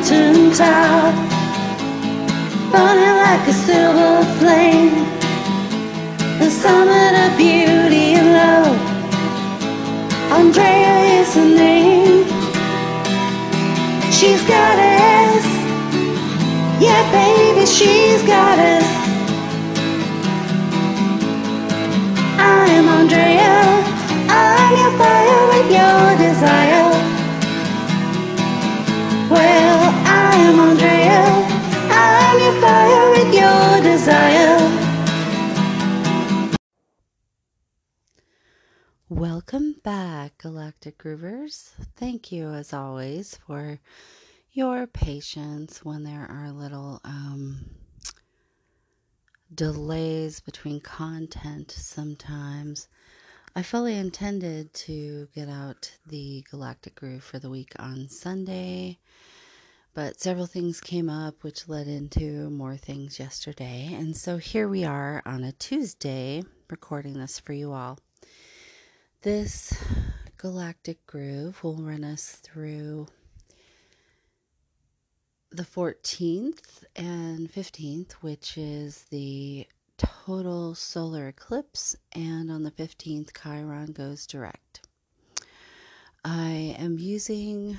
mountain top, burning like a silver flame. The summit of beauty and love. Andrea is her name. She's us. Yeah, baby, she's got us. I'm Andrea. I'm your fire with your desire. Well, I'm Andrea. I'm your fire with your desire. Welcome back, Galactic Groovers. Thank you, as always, for your patience when there are little um, delays between content sometimes. I fully intended to get out the Galactic Groove for the week on Sunday, but several things came up which led into more things yesterday. And so here we are on a Tuesday recording this for you all. This galactic groove will run us through the 14th and 15th, which is the total solar eclipse, and on the 15th, Chiron goes direct. I am using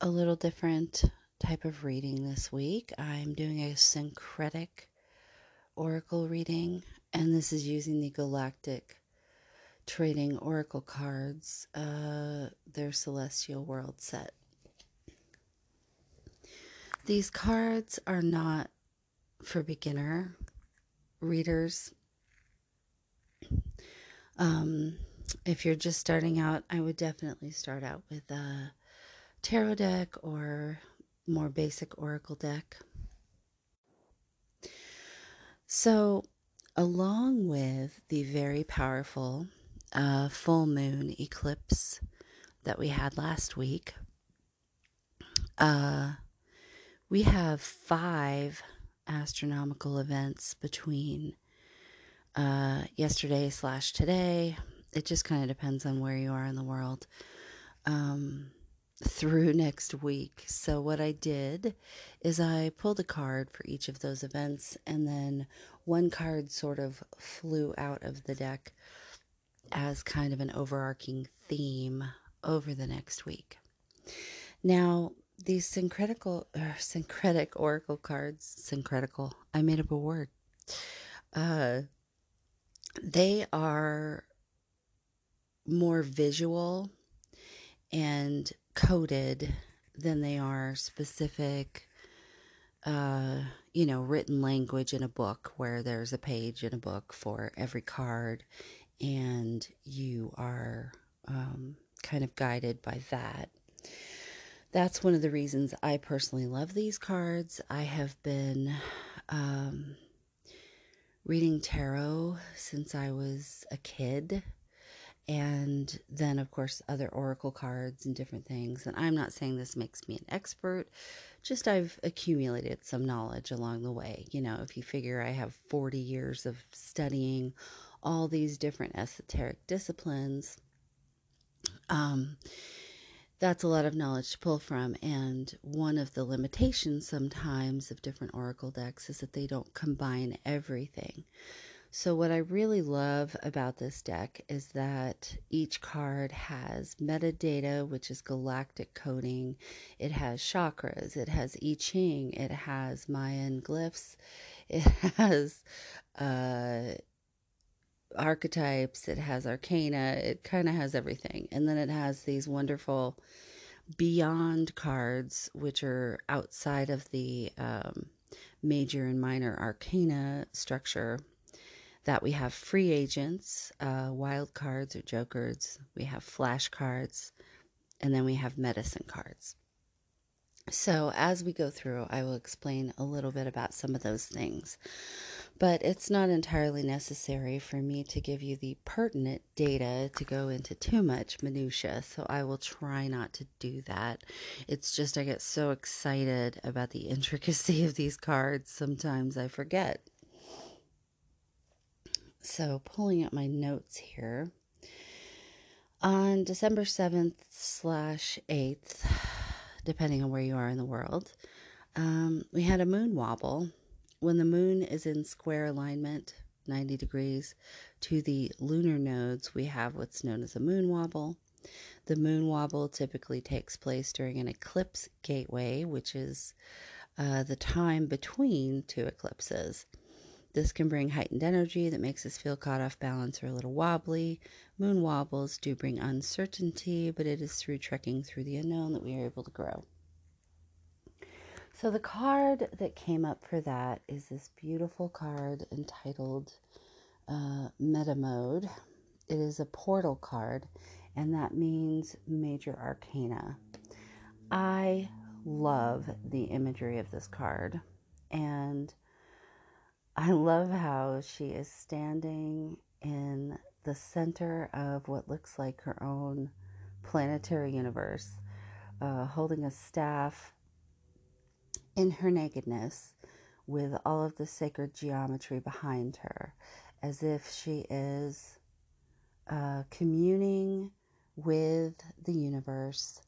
a little different type of reading this week. I'm doing a syncretic oracle reading, and this is using the galactic trading oracle cards, uh, their celestial world set. These cards are not for beginner readers. Um, if you're just starting out, I would definitely start out with a tarot deck or more basic oracle deck. So, along with the very powerful uh, full moon eclipse that we had last week, uh, we have five astronomical events between uh, yesterday slash today. It just kind of depends on where you are in the world. Um, through next week. So, what I did is I pulled a card for each of those events, and then one card sort of flew out of the deck as kind of an overarching theme over the next week. Now, these syncretical uh, syncretic oracle cards, syncretical, I made up a word. Uh, they are more visual and coded than they are specific uh, you know, written language in a book where there's a page in a book for every card, and you are um, kind of guided by that. That's one of the reasons I personally love these cards. I have been um, reading tarot since I was a kid and then of course other oracle cards and different things. And i'm not saying this makes me an expert. Just i've accumulated some knowledge along the way. You know if you figure i have 40 years of studying all these different esoteric disciplines um, that's a lot of knowledge to pull from. And one of the limitations sometimes of different oracle decks is that they don't combine everything so, what I really love about this deck is that each card has metadata, which is galactic coding. It has chakras, it has I Ching, it has Mayan glyphs, it has uh, archetypes, it has arcana, it kind of has everything. And then it has these wonderful beyond cards, which are outside of the um, major and minor arcana structure that we have free agents, uh, wild cards or jokers, we have flash cards, and then we have medicine cards. So, as we go through, I will explain a little bit about some of those things. But it's not entirely necessary for me to give you the pertinent data to go into too much minutia, so I will try not to do that. It's just I get so excited about the intricacy of these cards, sometimes I forget. So, pulling up my notes here. On December 7th slash 8th, depending on where you are in the world, Um, we had a moon wobble. When the moon is in square alignment, 90 degrees, to the lunar nodes, we have what's known as a moon wobble. The moon wobble typically takes place during an eclipse gateway, which is uh, the time between two eclipses. This can bring heightened energy that makes us feel caught off balance or a little wobbly. Moon wobbles do bring uncertainty, but it is through trekking through the unknown that we are able to grow. So, the card that came up for that is this beautiful card entitled uh, Meta Mode. It is a portal card, and that means major arcana. I love the imagery of this card, and I love how she is standing in the center of what looks like her own planetary universe, uh, holding a staff in her nakedness with all of the sacred geometry behind her, as if she is uh, communing with the universe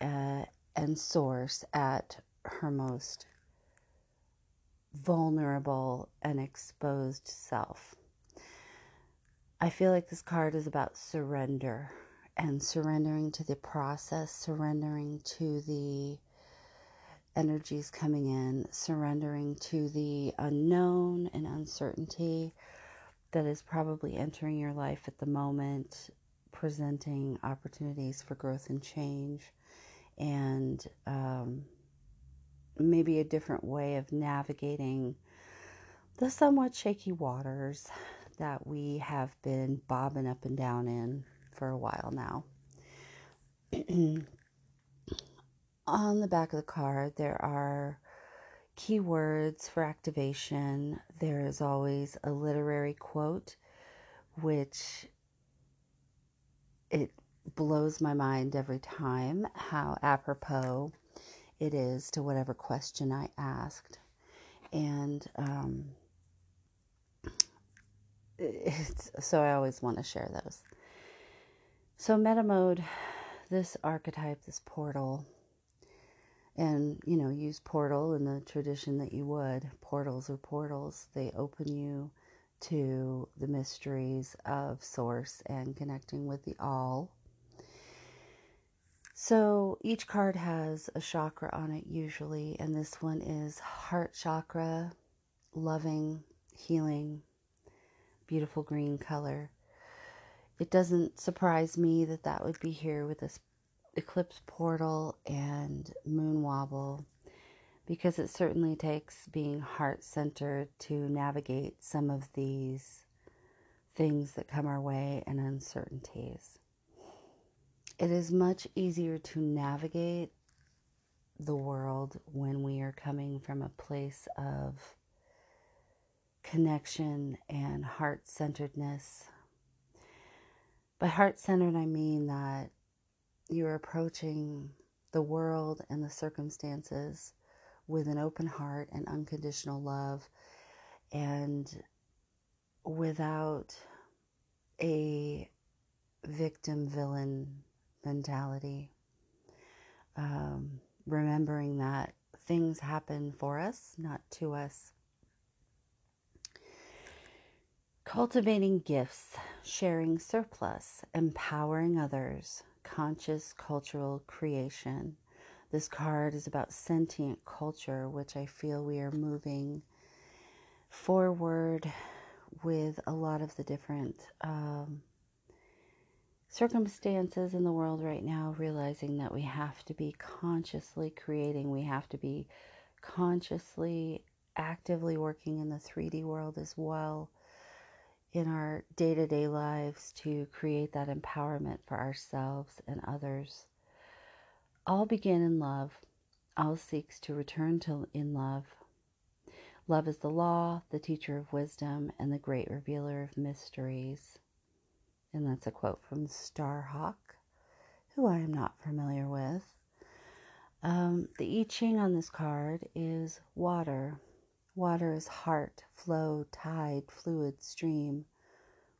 uh, and source at her most vulnerable and exposed self. I feel like this card is about surrender and surrendering to the process, surrendering to the energies coming in, surrendering to the unknown and uncertainty that is probably entering your life at the moment, presenting opportunities for growth and change, and um, maybe a different way of navigating the somewhat shaky waters that we have been bobbing up and down in for a while now. On the back of the card, there are keywords for activation. There is always a literary quote, which it blows my mind every time how apropos it is to whatever question I asked. And um, it's, so I always want to share those. So, meta mode, this archetype, this portal, and you know, use portal in the tradition that you would. Portals are portals, they open you to the mysteries of source and connecting with the all so each card has a chakra on it, usually, and this one is heart chakra, loving, healing, beautiful green color. It doesn't surprise me that that would be here with this eclipse portal and moon wobble because it certainly takes being heart centered to navigate some of these things that come our way and uncertainties it is much easier to navigate the world when we are coming from a place of connection and heart centeredness. By heart centered, I mean that you're approaching the world and the circumstances with an open heart and unconditional love and without a victim villain mentality. Um, remembering that things happen for us, not to us. Cultivating gifts, sharing surplus, empowering others, conscious cultural creation. This card is about sentient culture, which I feel we are moving forward with a lot of the different um, circumstances in the world right now, realizing that we have to be consciously creating, we have to be consciously, actively working in the 3D world as well in our day to day lives to create that empowerment for ourselves and others. All begin in love. All seeks to return to in love. Love is the law, the teacher of wisdom, and the great revealer of mysteries. And that's a quote from Starhawk, who I am not familiar with. Um, the I Ching on this card is water. Water is heart, flow, tide, fluid, stream,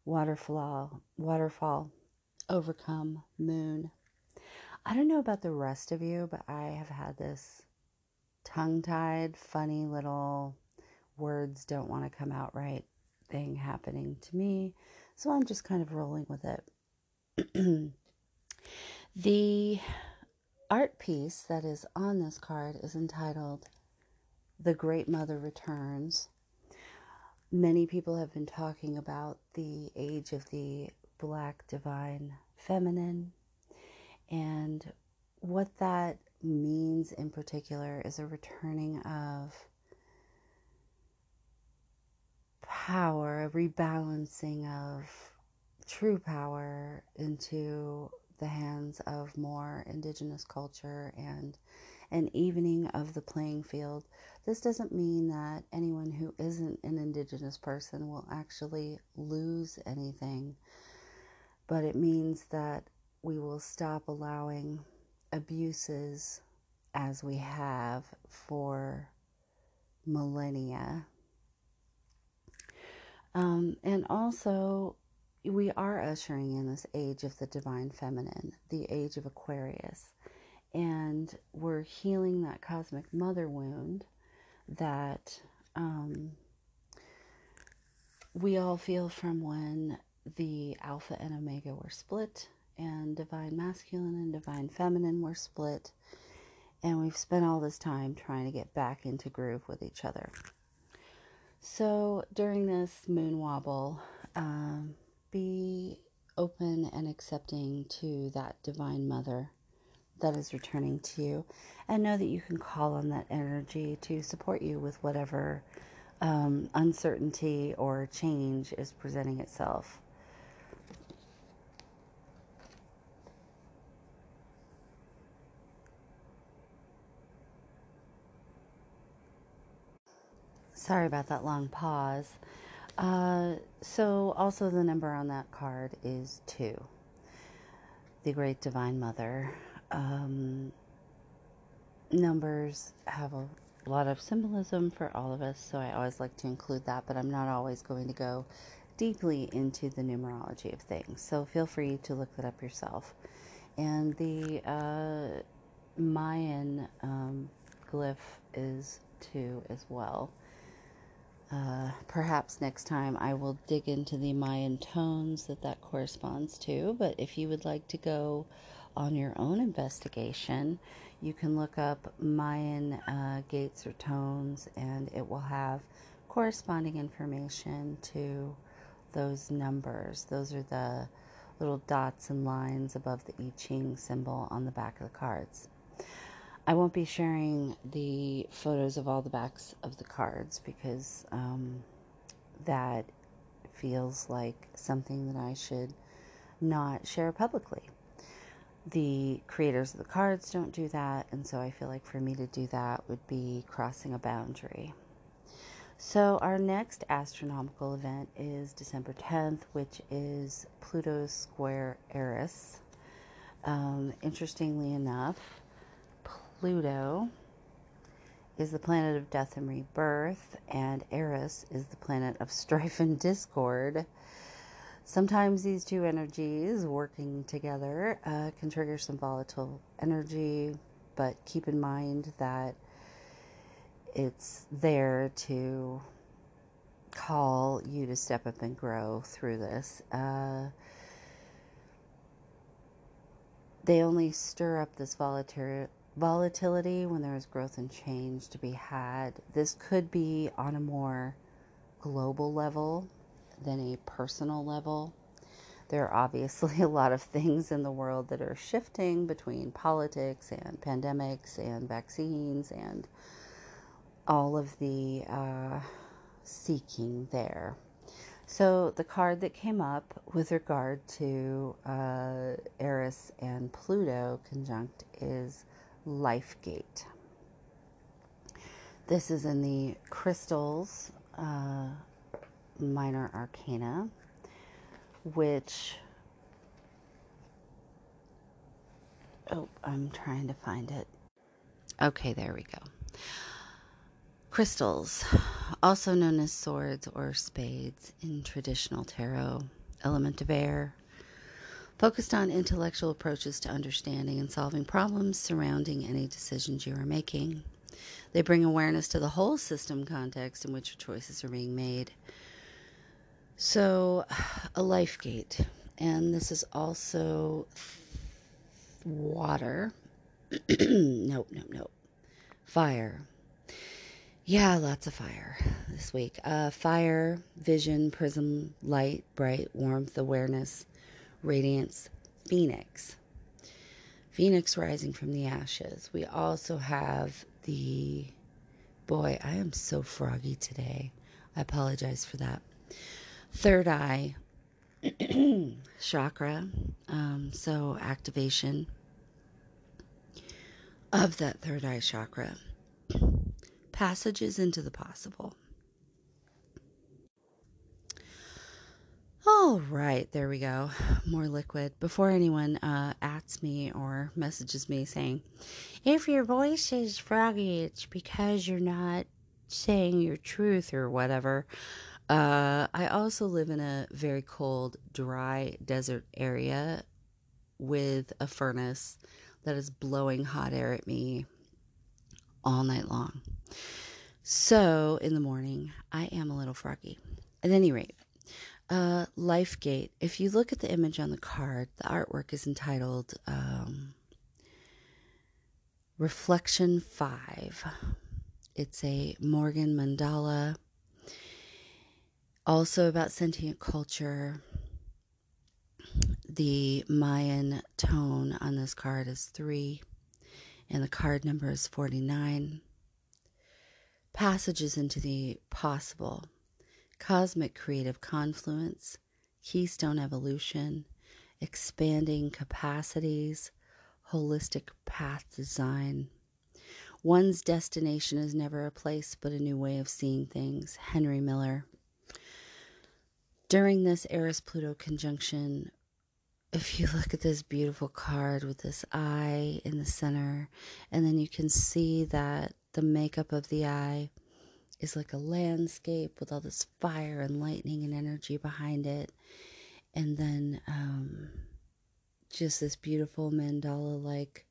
waterfall, waterfall, overcome, moon. I don't know about the rest of you, but I have had this tongue tied, funny little words don't want to come out right thing happening to me. So I'm just kind of rolling with it. the art piece that is on this card is entitled The Great Mother Returns. Many people have been talking about the age of the Black Divine Feminine and what that means in particular is a returning of power, a rebalancing of true power into the hands of more indigenous culture and an evening of the playing field. This doesn't mean that anyone who isn't an indigenous person will actually lose anything, but it means that we will stop allowing abuses as we have for millennia. Um, and also, we are ushering in this age of the divine feminine, the age of Aquarius. And we're healing that cosmic mother wound that um, we all feel from when the Alpha and Omega were split and divine masculine and divine feminine were split. And we've spent all this time trying to get back into groove with each other. So during this moon wobble, um, be open and accepting to that divine mother that is returning to you. And know that you can call on that energy to support you with whatever um, uncertainty or change is presenting itself. Sorry about that long pause. Uh, so, also the number on that card is two. The Great Divine Mother. Um, numbers have a lot of symbolism for all of us, so I always like to include that, but I'm not always going to go deeply into the numerology of things. So, feel free to look that up yourself. And the uh, Mayan um, glyph is two as well. Uh, perhaps next time I will dig into the Mayan tones that that corresponds to. But if you would like to go on your own investigation, you can look up Mayan uh, gates or tones, and it will have corresponding information to those numbers. Those are the little dots and lines above the I Ching symbol on the back of the cards. I won't be sharing the photos of all the backs of the cards because um, that feels like something that I should not share publicly. The creators of the cards don't do that, and so I feel like for me to do that would be crossing a boundary. So, our next astronomical event is December 10th, which is Pluto square Eris. Um, interestingly enough, Pluto is the planet of death and rebirth, and Eris is the planet of strife and discord. Sometimes these two energies working together uh, can trigger some volatile energy, but keep in mind that it's there to call you to step up and grow through this. Uh, they only stir up this volatility volatility when there is growth and change to be had. This could be on a more global level than a personal level. There are obviously a lot of things in the world that are shifting between politics and pandemics and vaccines and all of the uh, seeking there. So, the card that came up with regard to uh, Eris and Pluto conjunct is Life Gate. This is in the Crystals uh, Minor Arcana, which. Oh, I'm trying to find it. Okay, there we go. Crystals, also known as swords or spades in traditional tarot, element of air, focused on intellectual approaches to understanding and solving problems surrounding any decisions you are making. They bring awareness to the whole system context in which your choices are being made. So, a life gate, and this is also water. nope, nope, nope. Fire. Yeah, lots of fire this week. Uh, fire, vision, prism, light, bright, warmth, awareness, radiance, phoenix. Phoenix rising from the ashes. We also have the. Boy, I am so froggy today. I apologize for that. Third eye chakra. Um, so, activation of that third eye chakra passages into the possible. All right, there we go. More liquid. Before anyone uh, me or messages me saying, if your voice is froggy, it's because you're not saying your truth or whatever. Uh, I also live in a very cold, dry desert area with a furnace that is blowing hot air at me all night long. So in the morning, I am a little froggy. At any rate, uh, Lifegate. If you look at the image on the card, the artwork is entitled um, Reflection 5. It's a Morgan mandala, also about sentient culture. The Mayan tone on this card is 3 and the card number is 49. Passages into the possible, cosmic creative confluence, keystone evolution, expanding capacities, holistic path design. One's destination is never a place but a new way of seeing things. Henry Miller. During this Eris Pluto conjunction, if you look at this beautiful card with this eye in the center, and then you can see that the makeup of the eye is like a landscape with all this fire and lightning and energy behind it, and then um, just this beautiful mandala like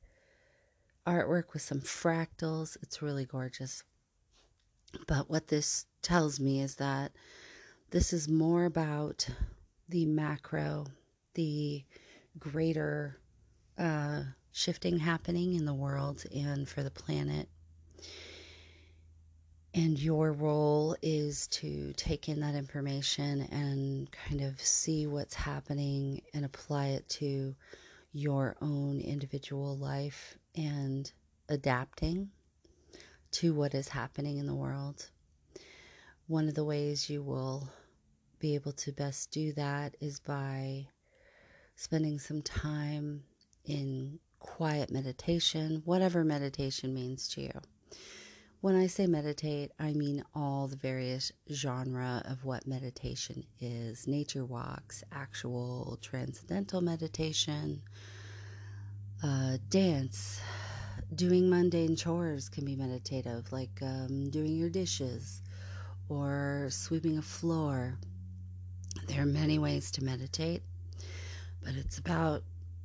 artwork with some fractals. It's really gorgeous. But what this tells me is that this is more about the macro the greater uh, shifting happening in the world and for the planet. And your role is to take in that information and kind of see what's happening and apply it to your own individual life and adapting to what is happening in the world. One of the ways you will be able to best do that is by spending some time in quiet meditation, whatever meditation means to you. When I say meditate, I mean all the various genre of what meditation is nature walks, actual transcendental meditation, uh, dance, doing mundane chores can be meditative, like um, doing your dishes or sweeping a floor. There are many ways to meditate but it's about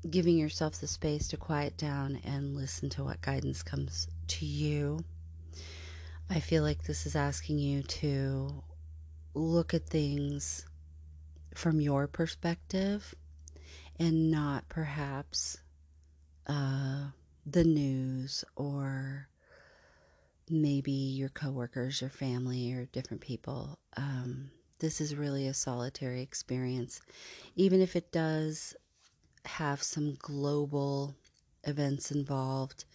giving yourself the space to quiet down and listen to what guidance comes to you. I feel like this is asking you to look at things from your perspective and not perhaps uh, the news or maybe your coworkers, your family, or different people. Um, this is really a solitary experience, even if it does have some global events involved.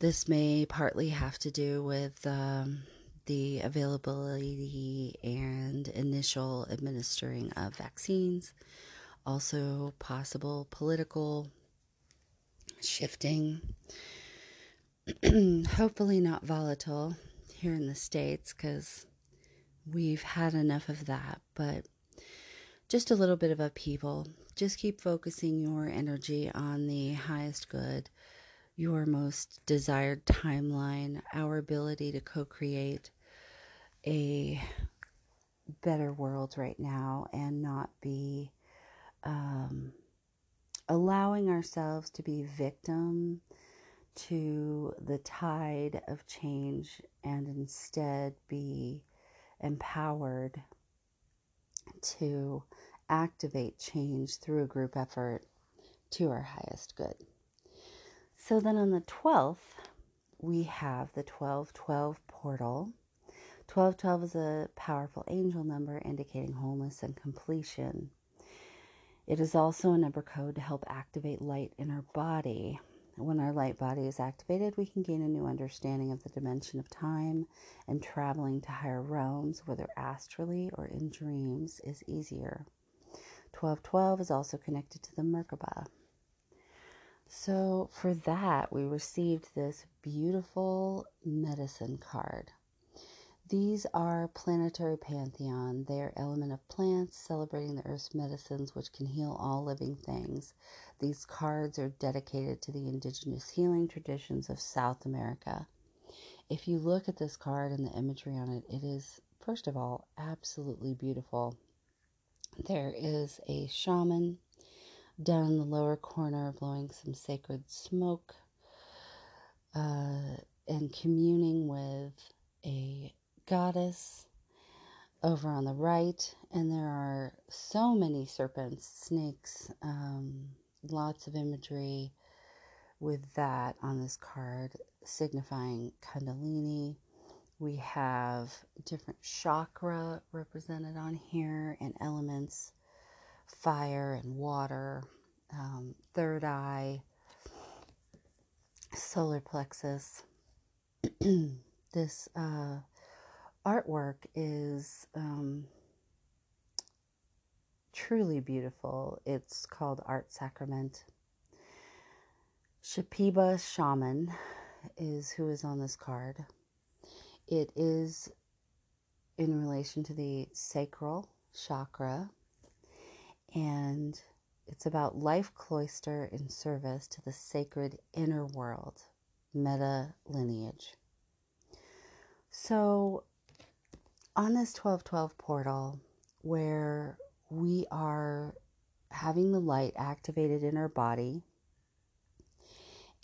This may partly have to do with um, the availability and initial administering of vaccines, also possible political shifting. Hopefully, not volatile here in the States because we've had enough of that, but just a little bit of upheaval. Just keep focusing your energy on the highest good, your most desired timeline, our ability to co create a better world right now and not be um, allowing ourselves to be victim to the tide of change and instead be empowered to activate change through a group effort to our highest good. So then on the 12th, we have the 1212 portal. 1212 is a powerful angel number indicating wholeness and completion. It is also a number code to help activate light in our body. When our light body is activated, we can gain a new understanding of the dimension of time, and traveling to higher realms, whether astrally or in dreams, is easier. 1212 is also connected to the Merkaba. So, for that, we received this beautiful medicine card. These are planetary pantheon. They are element of plants, celebrating the earth's medicines, which can heal all living things. These cards are dedicated to the indigenous healing traditions of South America. If you look at this card and the imagery on it, it is, first of all, absolutely beautiful. There is a shaman down the lower corner blowing some sacred smoke uh, and communing with a goddess over on the right, and there are so many serpents, snakes, um, lots of imagery with that on this card, signifying Kundalini. We have different chakra represented on here and elements fire and water, um, third eye, solar plexus. this uh, artwork is um, truly beautiful. It's called Art Sacrament. Shipibo Shaman is who is on this card. It is in relation to the sacral chakra, and it's about life cloister in service to the sacred inner world, meta lineage. So, on this 1212 portal where we are having the light activated in our body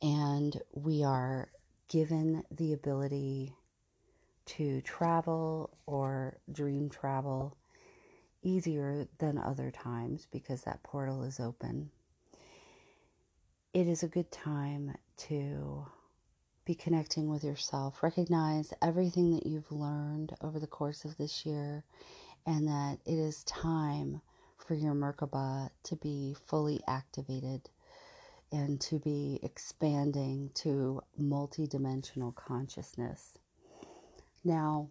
and we are given the ability to travel or dream travel easier than other times because that portal is open. It is a good time to be connecting with yourself. Recognize everything that you've learned over the course of this year, and that it is time for your Merkaba to be fully activated and to be expanding to multidimensional consciousness. Now,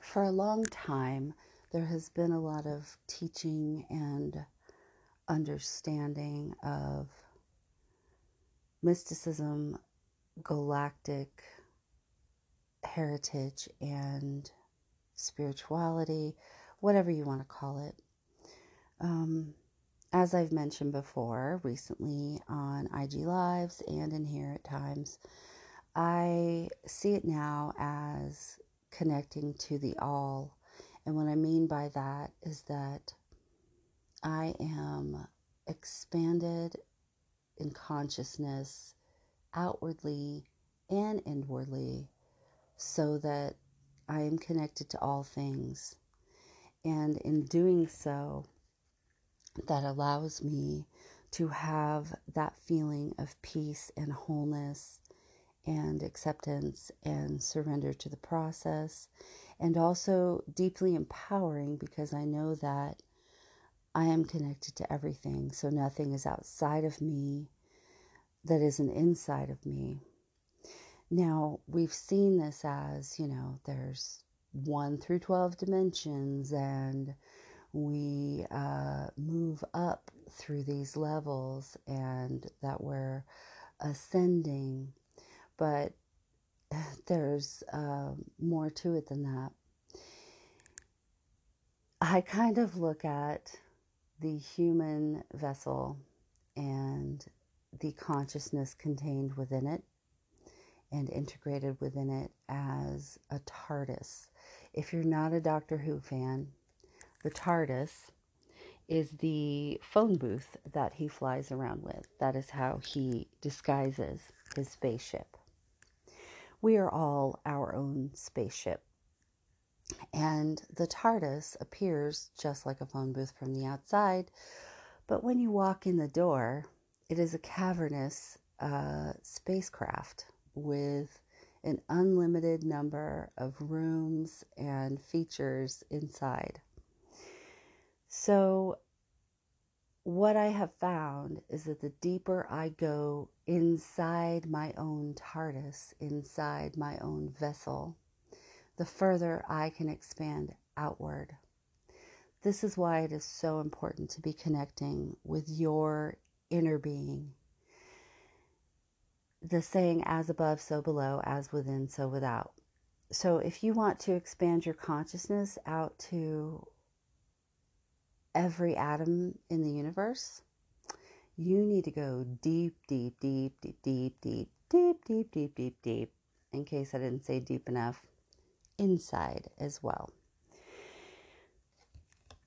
for a long time, there has been a lot of teaching and understanding of mysticism galactic heritage and spirituality, whatever you want to call it. Um, as I've mentioned before, recently on IG Lives and in here at times, I see it now as connecting to the all. And what I mean by that is that I am expanded in consciousness outwardly and inwardly so that I am connected to all things. And in doing so, that allows me to have that feeling of peace and wholeness and acceptance and surrender to the process, and also deeply empowering because I know that I am connected to everything. So nothing is outside of me that isn't inside of me. Now, we've seen this as, you know, there's 1 through 12 dimensions, and we uh, move up through these levels, and that we're ascending. But there's uh, more to it than that. I kind of look at the human vessel and the consciousness contained within it and integrated within it as a TARDIS. If you're not a Doctor Who fan, the TARDIS is the phone booth that he flies around with. That is how he disguises. his spaceship. We are all our own spaceship. And the TARDIS appears just like a phone booth from the outside, but when you walk in the door, it is a cavernous uh, spacecraft with an unlimited number of rooms and features inside. So, what I have found is that the deeper I go inside my own TARDIS, inside my own vessel, the further I can expand outward. This is why it is so important to be connecting with your inner being. The saying, as above, so below, as within, so without. So, if you want to expand your consciousness out to every atom in the universe, you need to go deep, deep, deep, deep, deep, deep, deep, deep, deep, deep, deep, in case I didn't say deep enough, inside as well.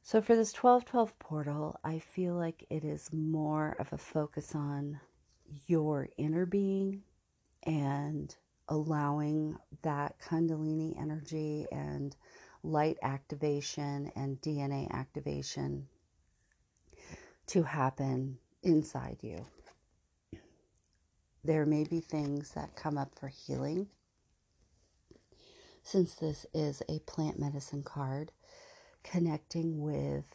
So for this 1212 portal, I feel like it is more of a focus on your inner being and allowing that Kundalini energy and light activation and DNA activation to happen inside you. There may be things that come up for healing. Since this is a plant medicine card, connecting with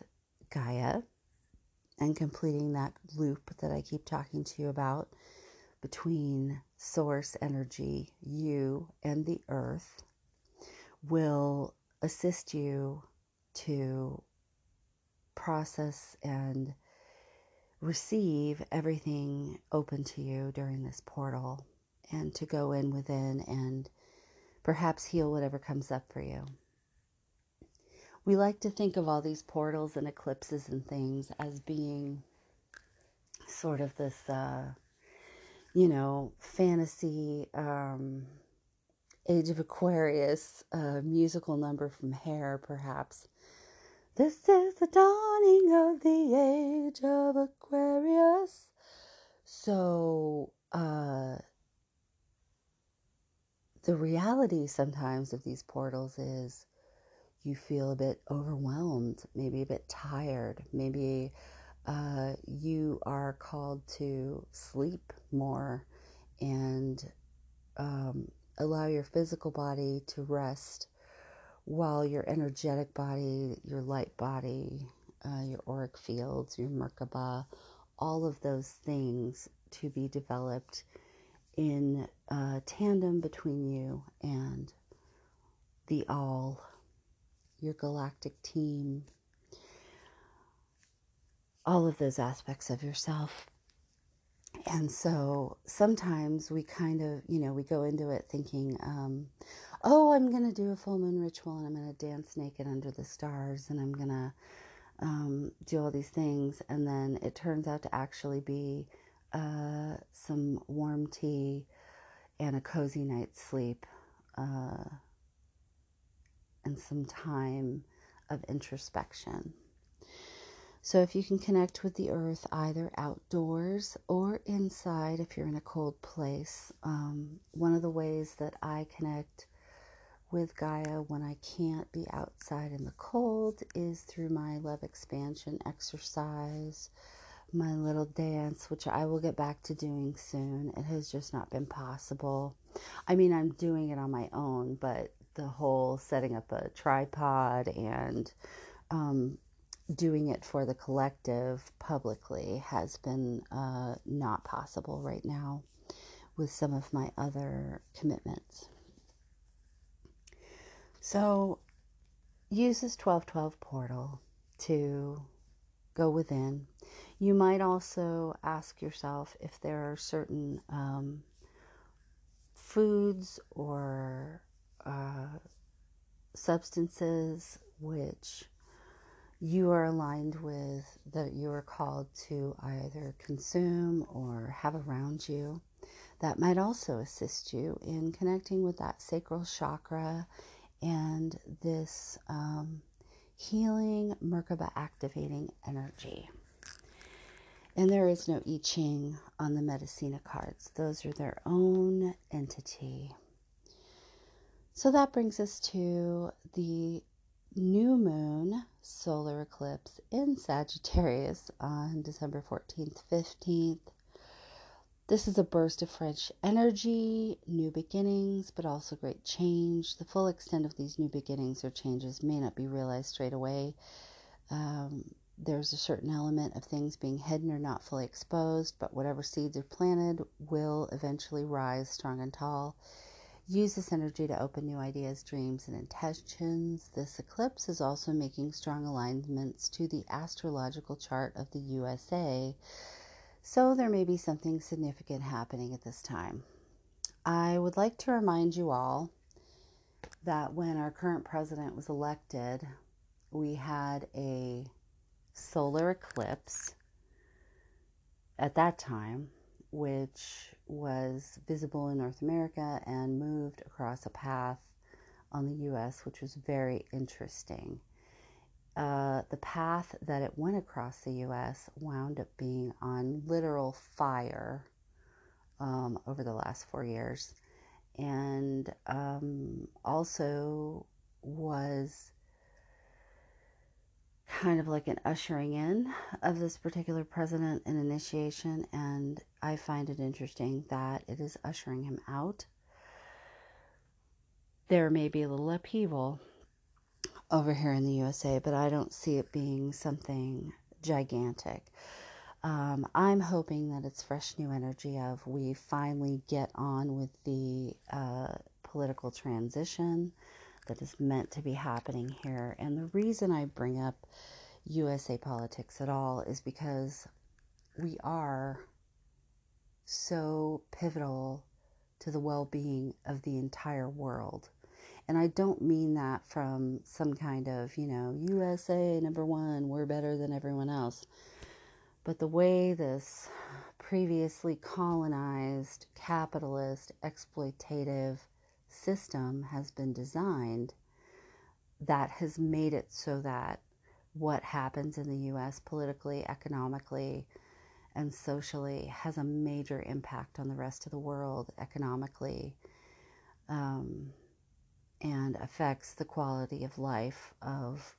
Gaia and completing that loop that I keep talking to you about between source energy, you, and the earth will assist you to process and receive everything open to you during this portal and to go in within and perhaps heal whatever comes up for you. We like to think of all these portals and eclipses and things as being sort of this, uh, you know, fantasy um, Age of Aquarius uh, musical number from Hair, perhaps. This is the dawning of the age of Aquarius. So, uh, the reality sometimes of these portals is you feel a bit overwhelmed, maybe a bit tired, maybe uh, you are called to sleep more and um, allow your physical body to rest while your energetic body, your light body, uh, your auric fields, your Merkaba, all of those things to be developed in uh, tandem between you and the all, your galactic team, all of those aspects of yourself and so sometimes we kind of, you know, we go into it thinking, um, oh, I'm going to do a full moon ritual and I'm going to dance naked under the stars and I'm going to um, do all these things. And then it turns out to actually be uh, some warm tea and a cozy night's sleep uh, and some time of introspection. So, if you can connect with the earth either outdoors or inside, if you're in a cold place, um, one of the ways that I connect with Gaia when I can't be outside in the cold is through my love expansion exercise, my little dance, which I will get back to doing soon. It has just not been possible. I mean, I'm doing it on my own, but the whole setting up a tripod and um, doing it for the collective publicly has been uh, not possible right now with some of my other commitments. So use this 1212 portal to go within. You might also ask yourself if there are certain um, foods or uh, substances which you are aligned with that you are called to either consume or have around you that might also assist you in connecting with that sacral chakra and this um, healing Merkaba activating energy. And there is no I Ching on the Medicina cards, those are their own entity. So that brings us to the new moon solar eclipse in Sagittarius on December 14th, 15th. This is a burst of fresh energy, new beginnings, but also great change. The full extent of these new beginnings or changes may not be realized straight away. Um, there's a certain element of things being hidden or not fully exposed, but whatever seeds are planted will eventually rise strong and tall. Use this energy to open new ideas, dreams, and intentions. This eclipse is also making strong alignments to the astrological chart of the USA, so there may be something significant happening at this time. I would like to remind you all that when our current president was elected, we had a solar eclipse at that time, which was visible in North America and moved across a path on the US, which was very interesting. Uh, the path that it went across the US wound up being on literal fire um, over the last four years, and um, also was kind of like an ushering in of this particular president and initiation, and I find it interesting that it is ushering him out. There may be a little upheaval over here in the USA, but I don't see it being something gigantic. Um, I'm hoping that it's fresh new energy of we finally get on with the uh, political transition that is meant to be happening here. And the reason I bring up USA politics at all is because we are so pivotal to the well being of the entire world. And I don't mean that from some kind of, you know, USA number one, we're better than everyone else. But the way this previously colonized, capitalist, exploitative system has been designed that has made it so that what happens in the US politically, economically, and socially has a major impact on the rest of the world economically um, and affects the quality of life of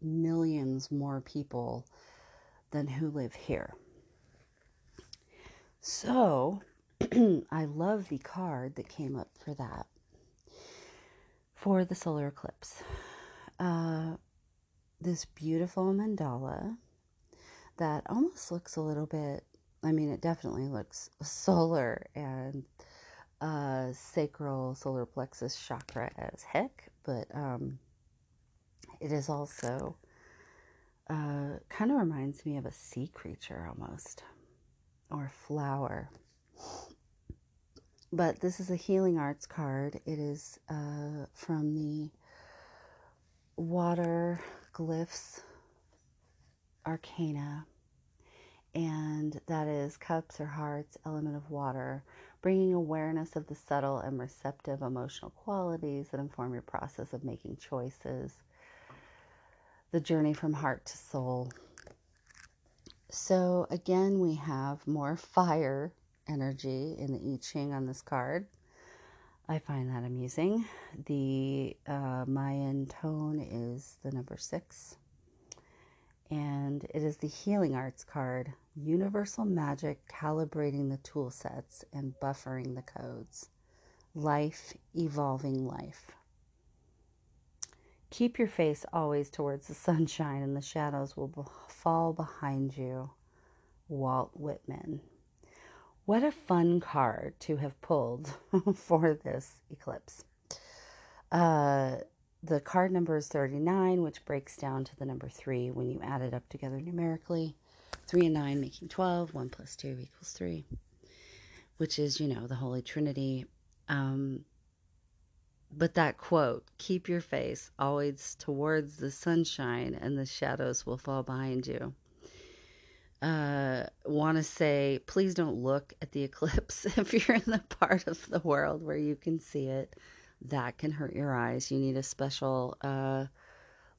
millions more people than who live here. So, I love the card that came up for that for the solar eclipse. Uh, this beautiful mandala that almost looks a little bit, I mean, it definitely looks solar and uh, sacral solar plexus chakra as heck, but um, it is also uh, kind of reminds me of a sea creature almost or flower but this is a healing arts card. It is uh, from the Water Glyphs Arcana, and that is cups or hearts, element of water, bringing awareness of the subtle and receptive emotional qualities that inform your process of making choices, the journey from heart to soul. So, again, we have more fire energy in the I Ching on this card. I find that amusing. The uh, Mayan tone is the number six, and it is the Healing Arts card Universal Magic calibrating the tool sets and buffering the codes. Life, evolving life. Keep your face always towards the sunshine, and the shadows will fall behind you. Walt Whitman. What a fun card to have pulled for this eclipse. Uh, the card number is 39, which breaks down to the number 3 when you add it up together numerically. 3 and 9 making 12, 1 plus 2 equals 3, which is, you know, the Holy Trinity. Um, but that quote, keep your face always towards the sunshine and the shadows will fall behind you uh, want to say, please don't look at the eclipse if you're in the part of the world where you can see it. That can hurt your eyes. You need a special uh,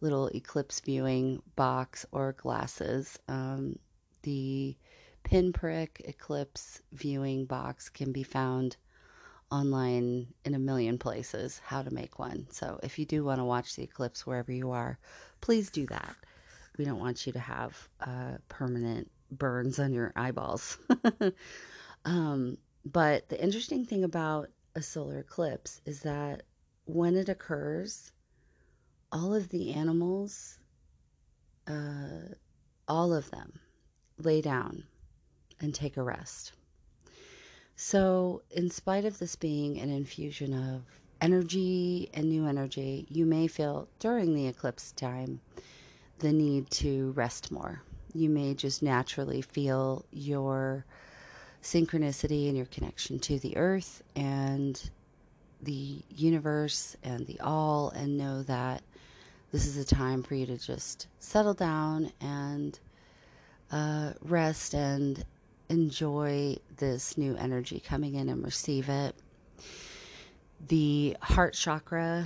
little eclipse viewing box or glasses. Um, the pinprick eclipse viewing box can be found online in a million places how to make one. So if you do want to watch the eclipse wherever you are, please do that. We don't want you to have uh, permanent burns on your eyeballs. um, but the interesting thing about a solar eclipse is that when it occurs, all of the animals, uh, all of them, lay down and take a rest. So, in spite of this being an infusion of energy and new energy, you may feel during the eclipse time the need to rest more. You may just naturally feel your synchronicity and your connection to the earth and the universe and the all, and know that this is a time for you to just settle down and uh, rest and enjoy this new energy coming in and receive it. The heart chakra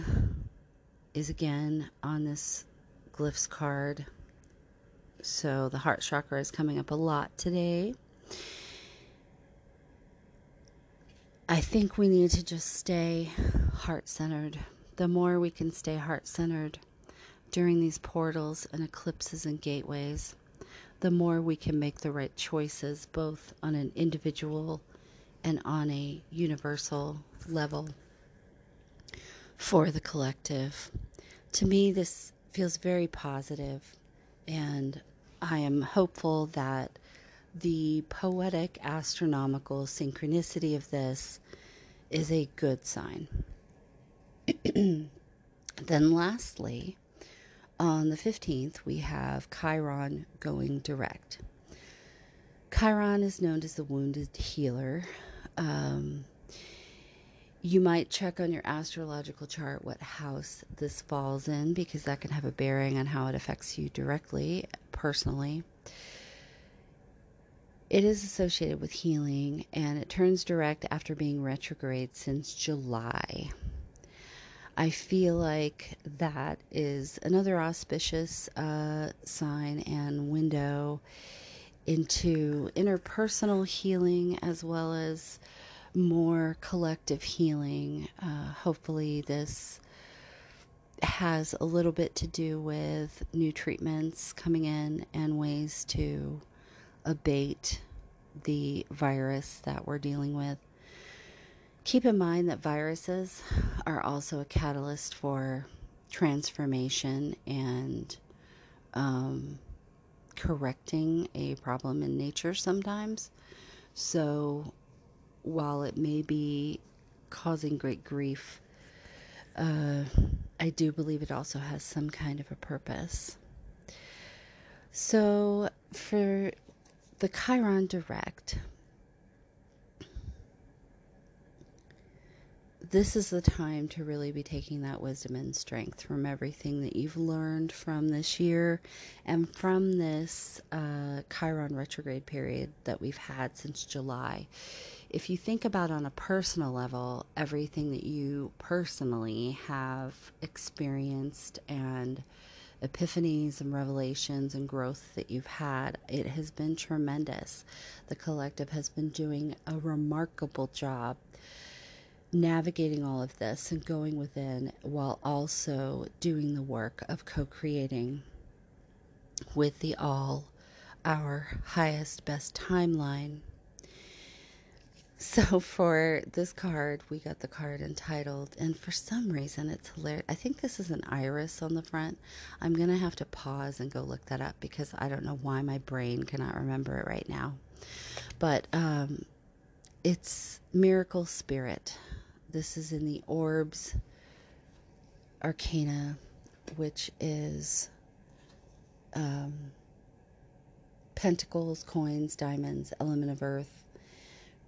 is again on this glyphs card. So the heart chakra is coming up a lot today. I think we need to just stay heart centered. The more we can stay heart centered during these portals and eclipses and gateways, the more we can make the right choices, both on an individual and on a universal level for the collective. To me, this feels very positive, and I am hopeful that the poetic astronomical synchronicity of this is a good sign. then, lastly, on the 15th, we have Chiron going direct. Chiron is known as the wounded healer. Um, you might check on your astrological chart what house this falls in because that can have a bearing on how it affects you directly, personally. It is associated with healing and it turns direct after being retrograde since July. I feel like that is another auspicious uh, sign and window into interpersonal healing as well as more collective healing. Uh, hopefully, this has a little bit to do with new treatments coming in and ways to abate the virus that we're dealing with. Keep in mind that viruses are also a catalyst for transformation and um, correcting a problem in nature sometimes. So, while it may be causing great grief, uh, I do believe it also has some kind of a purpose. So, for the Chiron Direct, this is the time to really be taking that wisdom and strength from everything that you've learned from this year and from this uh, Chiron retrograde period that we've had since July. If you think about on a personal level, everything that you personally have experienced and epiphanies and revelations and growth that you've had, it has been tremendous. The collective has been doing a remarkable job navigating all of this and going within while also doing the work of co creating with the all our highest, best timeline. So, for this card, we got the card entitled, and for some reason it's hilarious. I think this is an iris on the front. I'm going to have to pause and go look that up because I don't know why my brain cannot remember it right now. But um, it's Miracle Spirit. This is in the Orbs Arcana, which is um, pentacles, coins, diamonds, element of earth,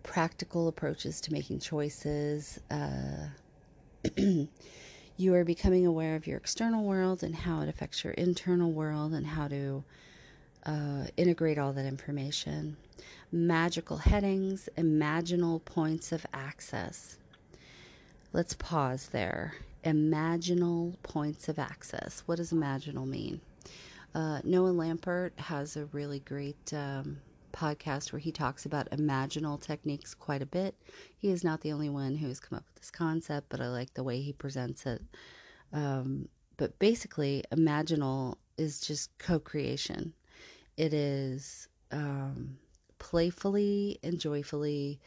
practical approaches to making choices. Uh, you are becoming aware of your external world and how it affects your internal world and how to uh, integrate all that information. Magical headings, imaginal points of access. Let's pause there. Imaginal points of access. What does imaginal mean? Uh, Noah Lampert has a really great um, podcast where he talks about imaginal techniques quite a bit. He is not the only one who has come up with this concept, but I like the way he presents it. Um, but basically, imaginal is just co creation, it is um, playfully and joyfully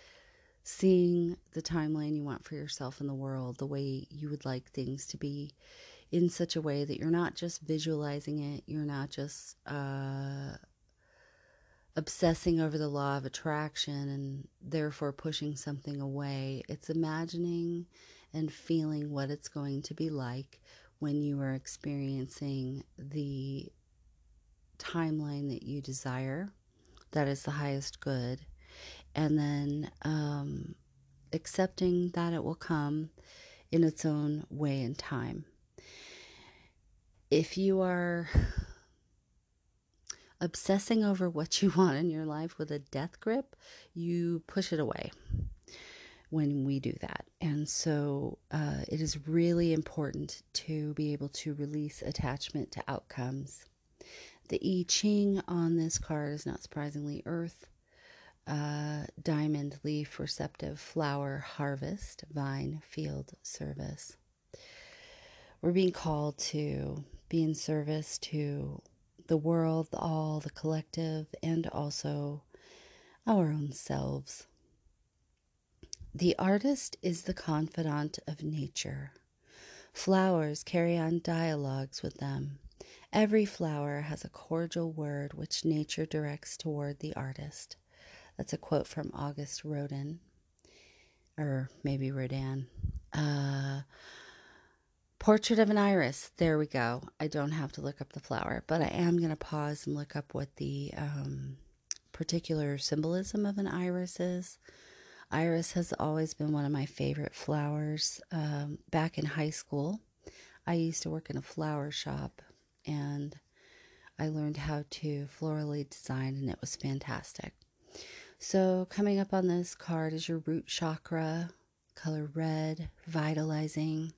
seeing the timeline you want for yourself in the world, the way you would like things to be in such a way that you're not just visualizing it, you're not just uh, obsessing over the law of attraction and therefore pushing something away. It's imagining and feeling what it's going to be like when you are experiencing the timeline that you desire. That is the highest good. And then um, accepting that it will come in its own way and time. If you are obsessing over what you want in your life with a death grip, you push it away when we do that. And so uh, it is really important to be able to release attachment to outcomes. The I Ching on this card is not surprisingly earth, uh, diamond, leaf, receptive, flower, harvest, vine, field, service. We're being called to be in service to the world, the all, the collective, and also our own selves. The artist is the confidant of nature. Flowers carry on dialogues with them. Every flower has a cordial word which nature directs toward the artist. That's a quote from Auguste Rodin, or maybe Rodin. Uh, Portrait of an iris. There we go. I don't have to look up the flower, but I am going to pause and look up what the um, particular symbolism of an iris is. Iris has always been one of my favorite flowers. Um, back in high school, I used to work in a flower shop and I learned how to florally design, and it was fantastic. So, coming up on this card is your root chakra, color red, vitalizing.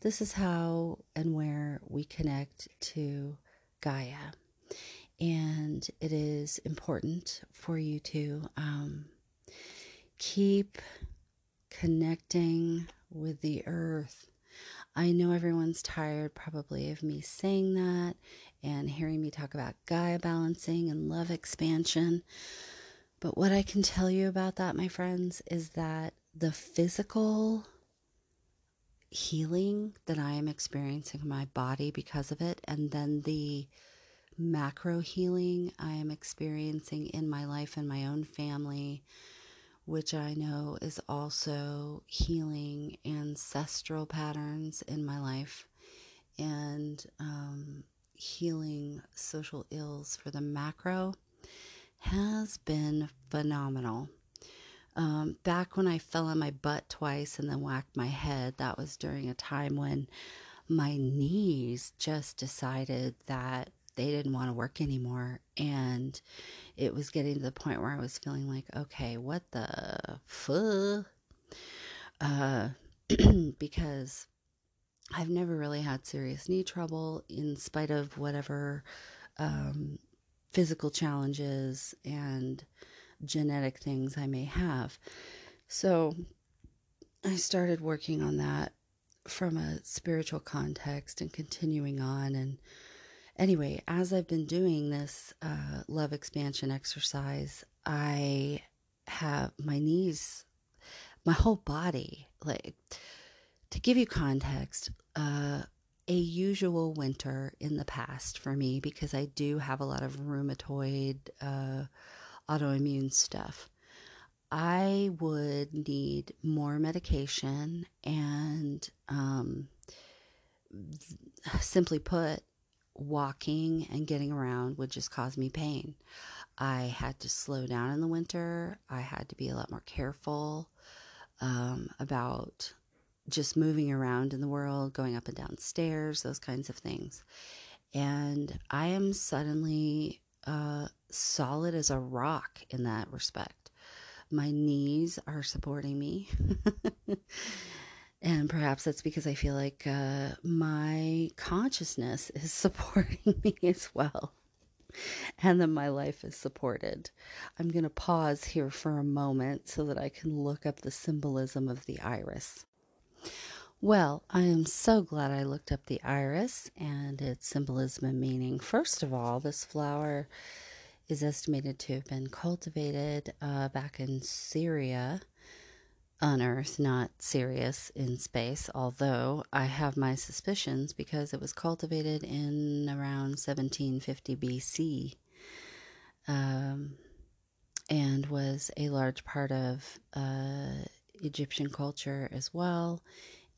This is how and where we connect to Gaia. And it is important for you to um, keep connecting with the earth. I know everyone's tired probably of me saying that and hearing me talk about Gaia balancing and love expansion. But what I can tell you about that, my friends, is that the physical healing that I am experiencing in my body because of it, and then the macro healing I am experiencing in my life and my own family, which I know is also healing ancestral patterns in my life and um, healing social ills for the macro, has been phenomenal. Um, back when I fell on my butt twice and then whacked my head, that was during a time when my knees just decided that they didn't want to work anymore. And it was getting to the point where I was feeling like, okay, what the fuck? Uh, because I've never really had serious knee trouble in spite of whatever um, physical challenges and genetic things I may have. So I started working on that from a spiritual context and continuing on. And anyway, as I've been doing this uh, love expansion exercise, I have my knees, my whole body, like to give you context, uh, a usual winter in the past for me because I do have a lot of rheumatoid uh, autoimmune stuff. I would need more medication, and um, simply put, walking and getting around would just cause me pain. I had to slow down in the winter. I had to be a lot more careful um, about just moving around in the world, going up and down stairs, those kinds of things. And I am suddenly uh, solid as a rock in that respect. My knees are supporting me. and perhaps that's because I feel like uh, my consciousness is supporting me as well. and that my life is supported. I'm going to pause here for a moment so that I can look up the symbolism of the iris. Well, I am so glad I looked up the iris and its symbolism and meaning. First of all, this flower is estimated to have been cultivated uh, back in Syria on Earth, not Sirius in space, although I have my suspicions because it was cultivated in around 1750 BC um, and was a large part of uh, Egyptian culture as well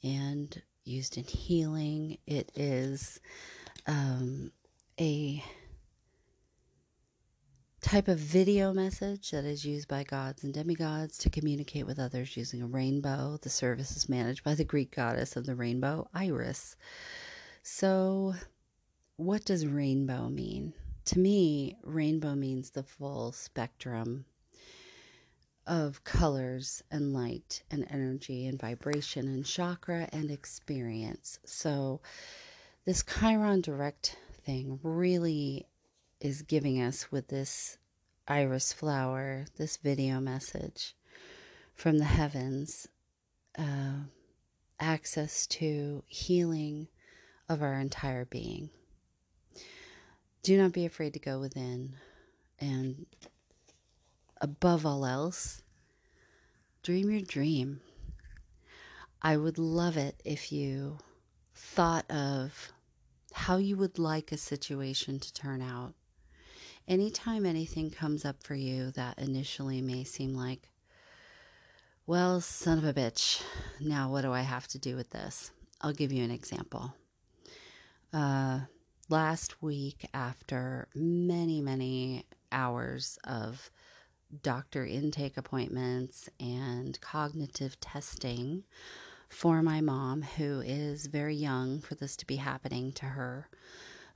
and used in healing. It is um, a type of video message that is used by gods and demigods to communicate with others using a rainbow. The service is managed by the Greek goddess of the rainbow, Iris. So, what does rainbow mean? To me, rainbow means the full spectrum of colors and light and energy and vibration and chakra and experience. So, this Chiron direct thing really is giving us with this iris flower, this video message from the heavens, uh, access to healing of our entire being. Do not be afraid to go within and above all else, dream your dream. I would love it if you thought of how you would like a situation to turn out. Anytime anything comes up for you that initially may seem like, well, son of a bitch, now what do I have to do with this? I'll give you an example. Uh, last week, after many, many hours of doctor intake appointments and cognitive testing for my mom, who is very young for this to be happening to her.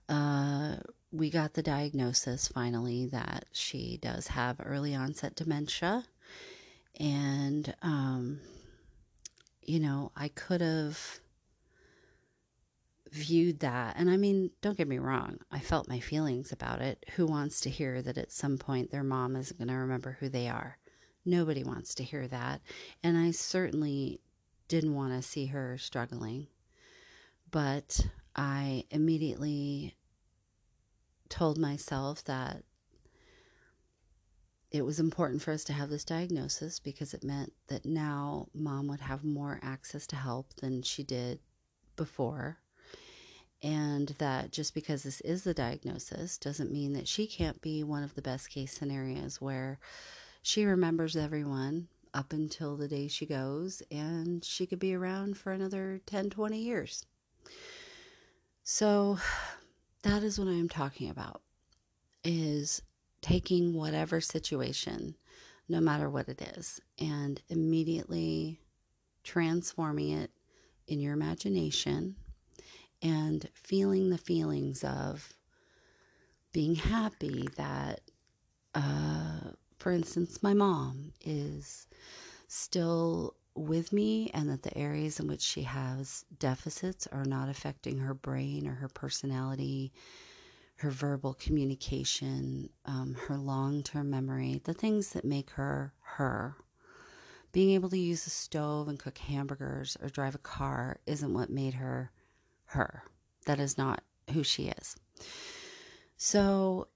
Uh, we got the diagnosis finally that she does have early onset dementia. And, um, you know, I could have viewed that. And I mean, don't get me wrong, I felt my feelings about it. Who wants to hear that at some point their mom isn't going to remember who they are? Nobody wants to hear that. And I certainly didn't want to see her struggling. But I immediately told myself that it was important for us to have this diagnosis because it meant that now mom would have more access to help than she did before and that just because this is the diagnosis doesn't mean that she can't be one of the best case scenarios where she remembers everyone up until the day she goes and she could be around for another 10 20 years. So that is what i am talking about is taking whatever situation no matter what it is and immediately transforming it in your imagination and feeling the feelings of being happy that, uh, for instance, my mom is still with me and that the areas in which she has deficits are not affecting her brain or her personality, her verbal communication, um, her long term memory, the things that make her her. Being able to use a stove and cook hamburgers or drive a car isn't what made her her. That is not who she is. So,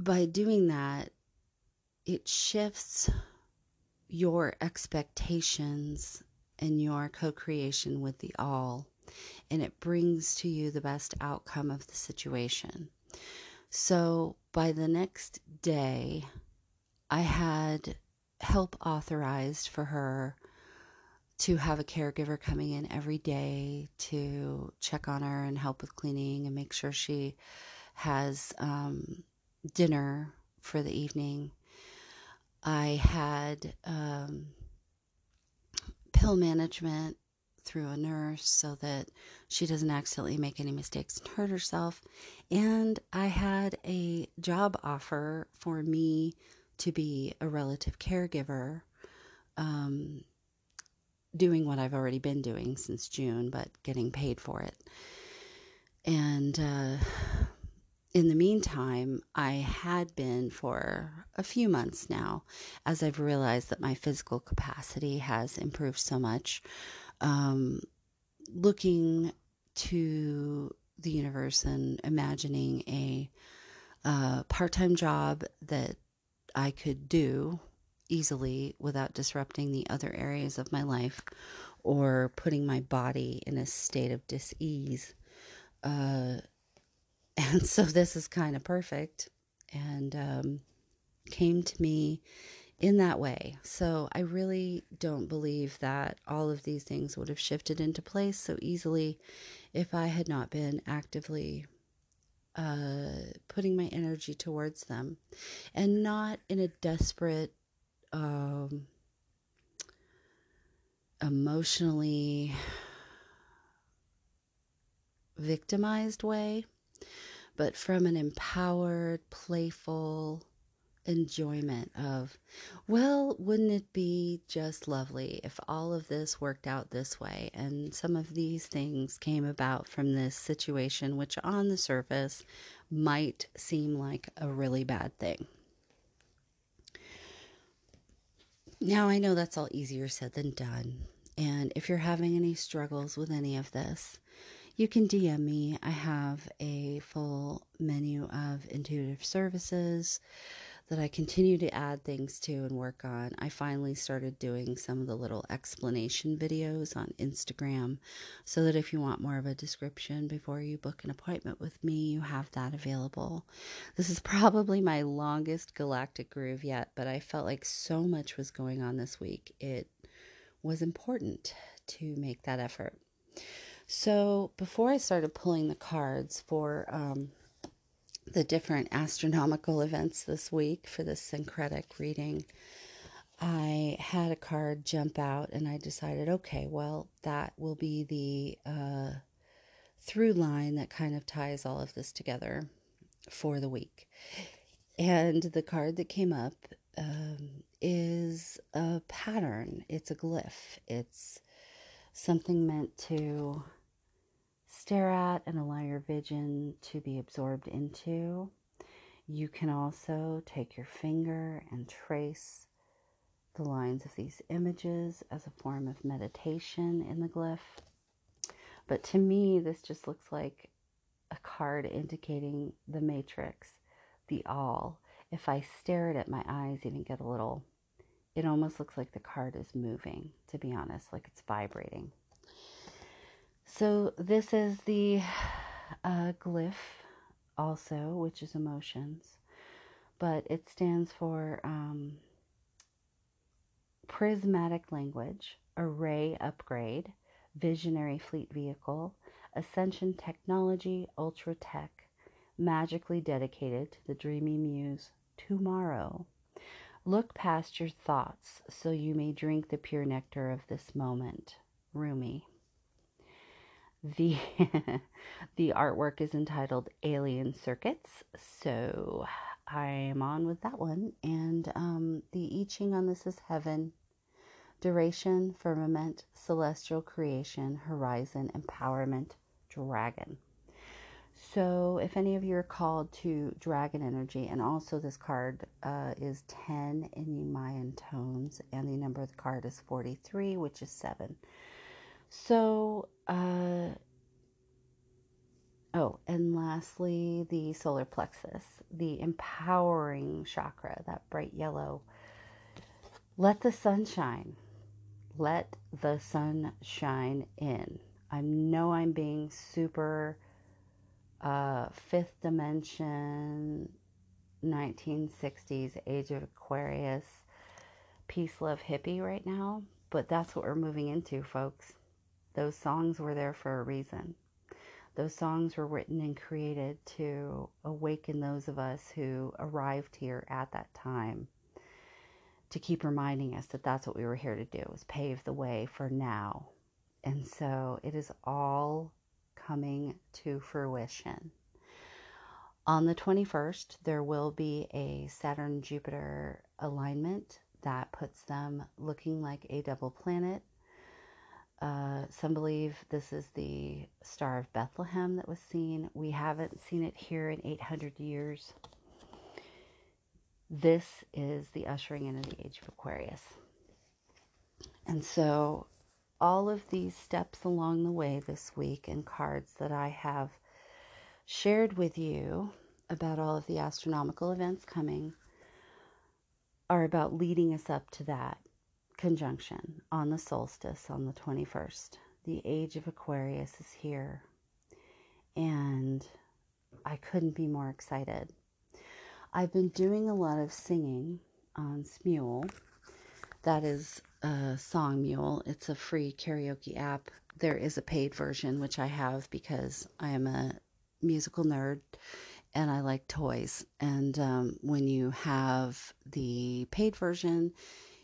by doing that, it shifts your expectations and your co creation with the all, and it brings to you the best outcome of the situation. So, by the next day, I had help authorized for her to have a caregiver coming in every day to check on her and help with cleaning and make sure she has um, dinner for the evening. I had um, pill management through a nurse so that she doesn't accidentally make any mistakes and hurt herself. And I had a job offer for me to be a relative caregiver um, doing what I've already been doing since June, but getting paid for it. And uh, in the meantime, I had been for a few months now, as I've realized that my physical capacity has improved so much, um, looking to the universe and imagining a uh, part time job that I could do easily without disrupting the other areas of my life or putting my body in a state of dis ease. Uh, and so this is kind of perfect and um, came to me in that way. So I really don't believe that all of these things would have shifted into place so easily if I had not been actively uh, putting my energy towards them and not in a desperate, um, emotionally victimized way, but from an empowered, playful, enjoyment of, well, wouldn't it be just lovely if all of this worked out this way? And some of these things came about from this situation, which on the surface might seem like a really bad thing. Now, I know that's all easier said than done. And if you're having any struggles with any of this, you can DM me. I have a full menu of intuitive services that I continue to add things to and work on. I finally started doing some of the little explanation videos on Instagram so that if you want more of a description before you book an appointment with me, you have that available. This is probably my longest galactic groove yet, but I felt like so much was going on this week. It was important to make that effort. So before I started pulling the cards for um, the different astronomical events this week for this syncretic reading, I had a card jump out and I decided, okay, well, that will be the uh, through line that kind of ties all of this together for the week. And the card that came up um, is a pattern, it's a glyph, it's something meant to stare at and allow your vision to be absorbed into. You can also take your finger and trace the lines of these images as a form of meditation in the glyph. But to me, this just looks like a card indicating the matrix, the all. If I stare at it, my eyes even get a little, it almost looks like the card is moving, to be honest, like it's vibrating. So, this is the uh, glyph also, which is emotions, but it stands for um, prismatic language, array upgrade, visionary fleet vehicle, ascension technology, ultra tech, magically dedicated to the dreamy muse tomorrow. Look past your thoughts so you may drink the pure nectar of this moment. Rumi. The the artwork is entitled Alien Circuits, so I am on with that one. And um, the I Ching on this is Heaven, Duration, Firmament, Celestial Creation, Horizon, Empowerment, Dragon. So, if any of you are called to dragon energy, and also this card uh, is 10 in the Mayan tones, and the number of the card is 43, which is 7. So, uh, oh, and lastly, the solar plexus, the empowering chakra, that bright yellow. Let the sun shine. Let the sun shine in. I know I'm being super uh, fifth dimension, 1960s, age of Aquarius, peace, love, hippie right now, but that's what we're moving into, folks. Those songs were there for a reason. Those songs were written and created to awaken those of us who arrived here at that time to keep reminding us that that's what we were here to do was pave the way for now. And so it is all coming to fruition. On the 21st, there will be a Saturn Jupiter alignment that puts them looking like a double planet Uh, some believe this is the Star of Bethlehem that was seen. We haven't seen it here in 800 years. This is the ushering in of the age of Aquarius. And so, all of these steps along the way this week and cards that I have shared with you about all of the astronomical events coming are about leading us up to that conjunction on the solstice on the 21st. The age of Aquarius is here, and I couldn't be more excited. I've been doing a lot of singing on Smule. That is a Sonic Mule. It's a free karaoke app. There is a paid version, which I have because I am a musical nerd and I like toys. And um, when you have the paid version,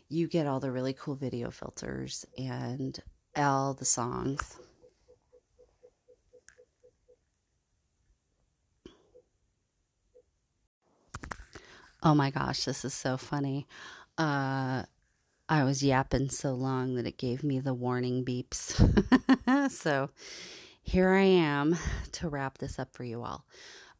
you get all the really cool video filters and all the songs. Oh my gosh, this is so funny. Uh, I was yapping so long that it gave me the warning beeps. so here I am to wrap this up for you all.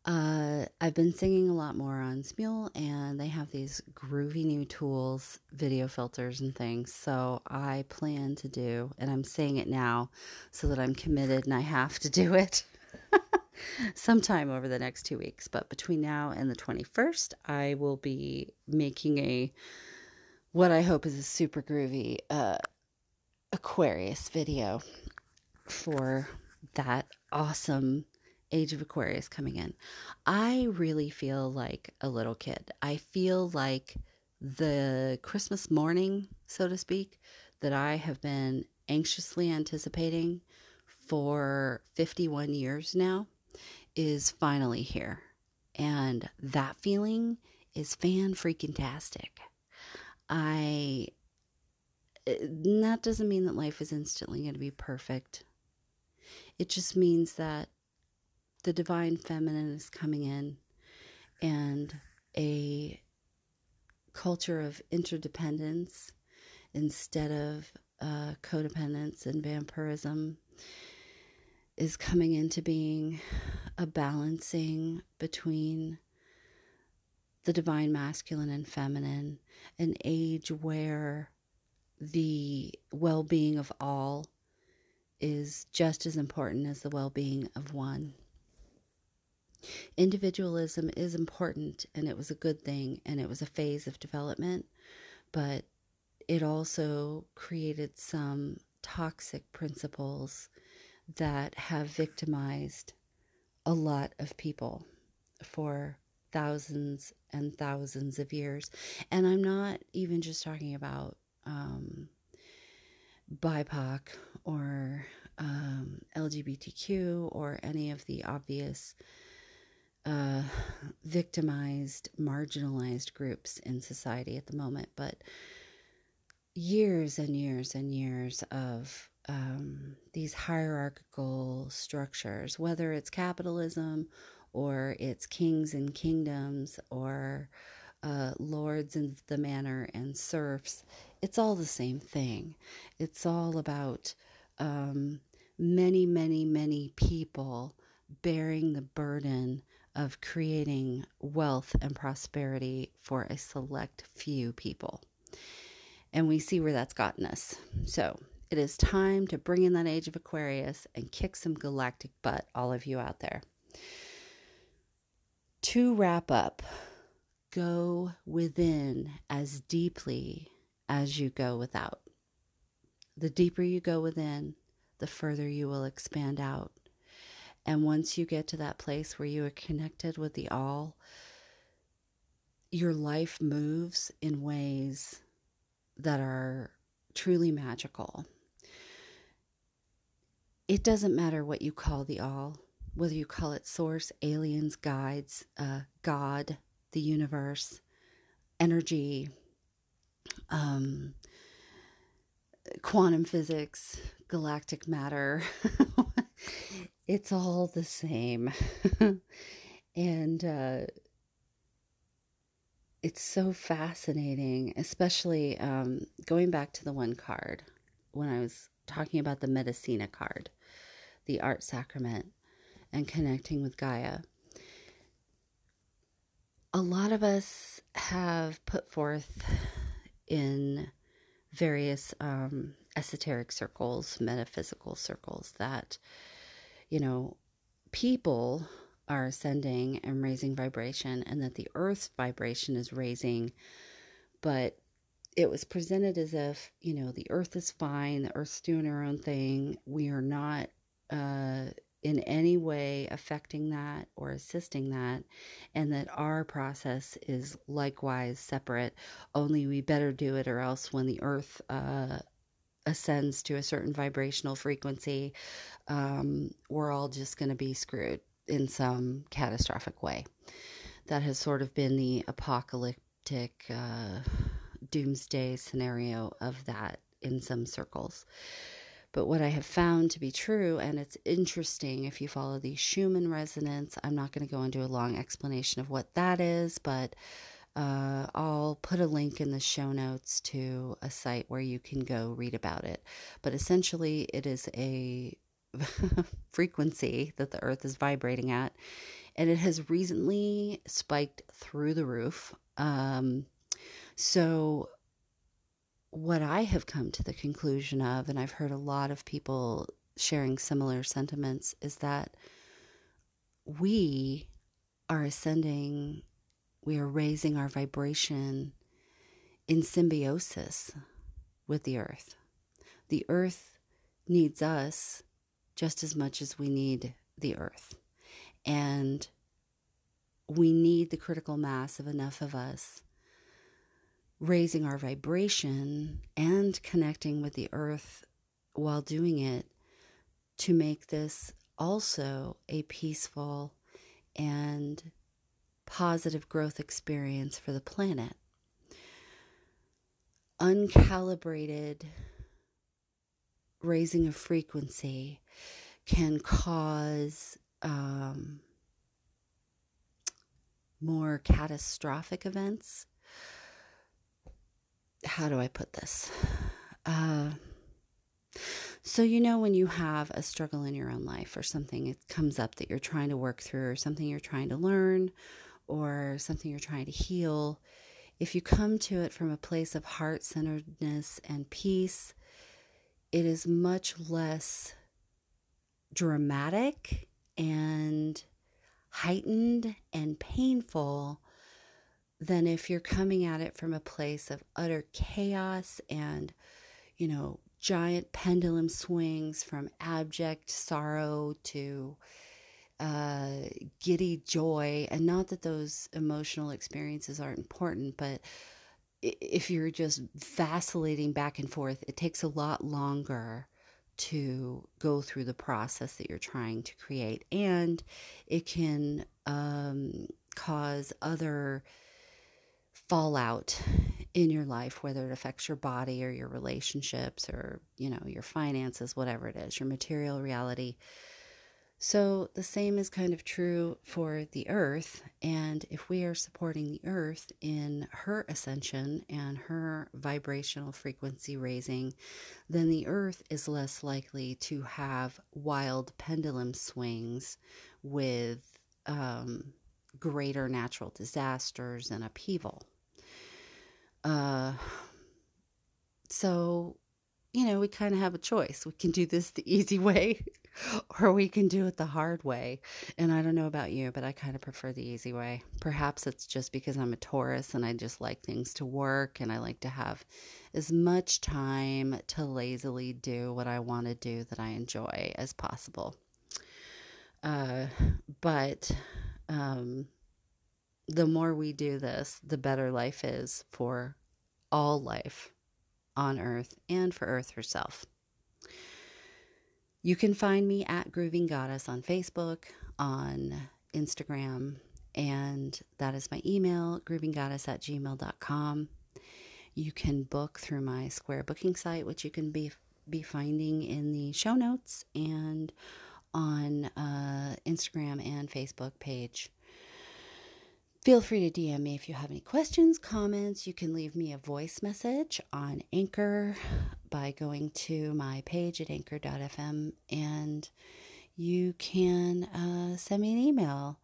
Uh, I've been singing a lot more on Smule, and they have these groovy new tools, video filters, and things. So I plan to do, and I'm saying it now so that I'm committed and I have to do it sometime over the next two weeks. But between now and the 21st, I will be making a what I hope is a super groovy uh, Aquarius video for that awesome age of Aquarius coming in. I really feel like a little kid. I feel like the Christmas morning, so to speak, that I have been anxiously anticipating for 51 years now is finally here. And that feeling is fan freaking tastic. I eh, that doesn't mean that life is instantly going to be perfect. It just means that the divine feminine is coming in and a culture of interdependence instead of uh, codependence and vampirism is coming into being a balancing between the divine masculine and feminine, an age where the well being of all is just as important as the well being of one. Individualism is important and it was a good thing and it was a phase of development, but it also created some toxic principles that have victimized a lot of people for thousands and thousands of years. And I'm not even just talking about um, BIPOC or um, LGBTQ or any of the obvious uh, victimized, marginalized groups in society at the moment, but years and years and years of um, these hierarchical structures, whether it's capitalism or it's kings and kingdoms or uh, lords and the manor and serfs, it's all the same thing. It's all about um, many, many, many people bearing the burden of creating wealth and prosperity for a select few people. And we see where that's gotten us. So it is time to bring in that age of Aquarius and kick some galactic butt, all of you out there. To wrap up, go within as deeply as you go without. The deeper you go within, the further you will expand out. And once you get to that place where you are connected with the all, your life moves in ways that are truly magical. It doesn't matter what you call the all, whether you call it source, aliens, guides, uh, God, the universe, energy, um, quantum physics, galactic matter. it's all the same. and uh, it's so fascinating, especially um, going back to the one card when I was talking about the Medicina card, the art sacrament, and connecting with Gaia. A lot of us have put forth in various um, esoteric circles, metaphysical circles, that, you know, people are ascending and raising vibration, and that the earth's vibration is raising. But it was presented as if, you know, the earth is fine, the earth's doing her own thing. We are not uh, in any way affecting that or assisting that, and that our process is likewise separate. Only we better do it, or else when the earth uh, ascends to a certain vibrational frequency, um, we're all just going to be screwed in some catastrophic way. That has sort of been the apocalyptic uh, doomsday scenario of that in some circles. But what I have found to be true, and it's interesting if you follow the Schumann resonance, I'm not going to go into a long explanation of what that is, but uh, I'll put a link in the show notes to a site where you can go read about it. But essentially, it is a frequency that the earth is vibrating at, and it has recently spiked through the roof. Um, so, what I have come to the conclusion of, and I've heard a lot of people sharing similar sentiments, is that we are ascending, we are raising our vibration in symbiosis with the earth. The earth needs us just as much as we need the earth. And we need the critical mass of enough of us raising our vibration and connecting with the earth while doing it to make this also a peaceful and positive growth experience for the planet. Uncalibrated raising of frequency can cause um, more catastrophic events. How do I put this? Uh, so, you know, when you have a struggle in your own life or something it comes up that you're trying to work through, or something you're trying to learn, or something you're trying to heal, if you come to it from a place of heart centeredness and peace, it is much less dramatic and heightened and painful than if you're coming at it from a place of utter chaos and, you know, giant pendulum swings from abject sorrow to uh, giddy joy. And not that those emotional experiences aren't important, but if you're just vacillating back and forth, it takes a lot longer to go through the process that you're trying to create. And it can um, cause other fallout in your life, whether it affects your body or your relationships or, you know, your finances, whatever it is, your material reality. So the same is kind of true for the earth. And if we are supporting the earth in her ascension and her vibrational frequency raising, then the earth is less likely to have wild pendulum swings with um, greater natural disasters and upheaval. Uh, so, you know, we kind of have a choice. We can do this the easy way or we can do it the hard way. And I don't know about you, but I kind of prefer the easy way. Perhaps it's just because I'm a Taurus and I just like things to work and I like to have as much time to lazily do what I want to do that I enjoy as possible. Uh, but um, the more we do this, the better life is for all life on Earth and for Earth herself. You can find me at Grooving Goddess on Facebook, on Instagram, and that is my email, groovinggoddess at gmail.com. You can book through my Square booking site, which you can be be finding in the show notes and on uh, Instagram and Facebook page. Feel free to DM me if you have any questions, comments. You can leave me a voice message on Anchor by going to my page at anchor.fm and you can uh, send me an email.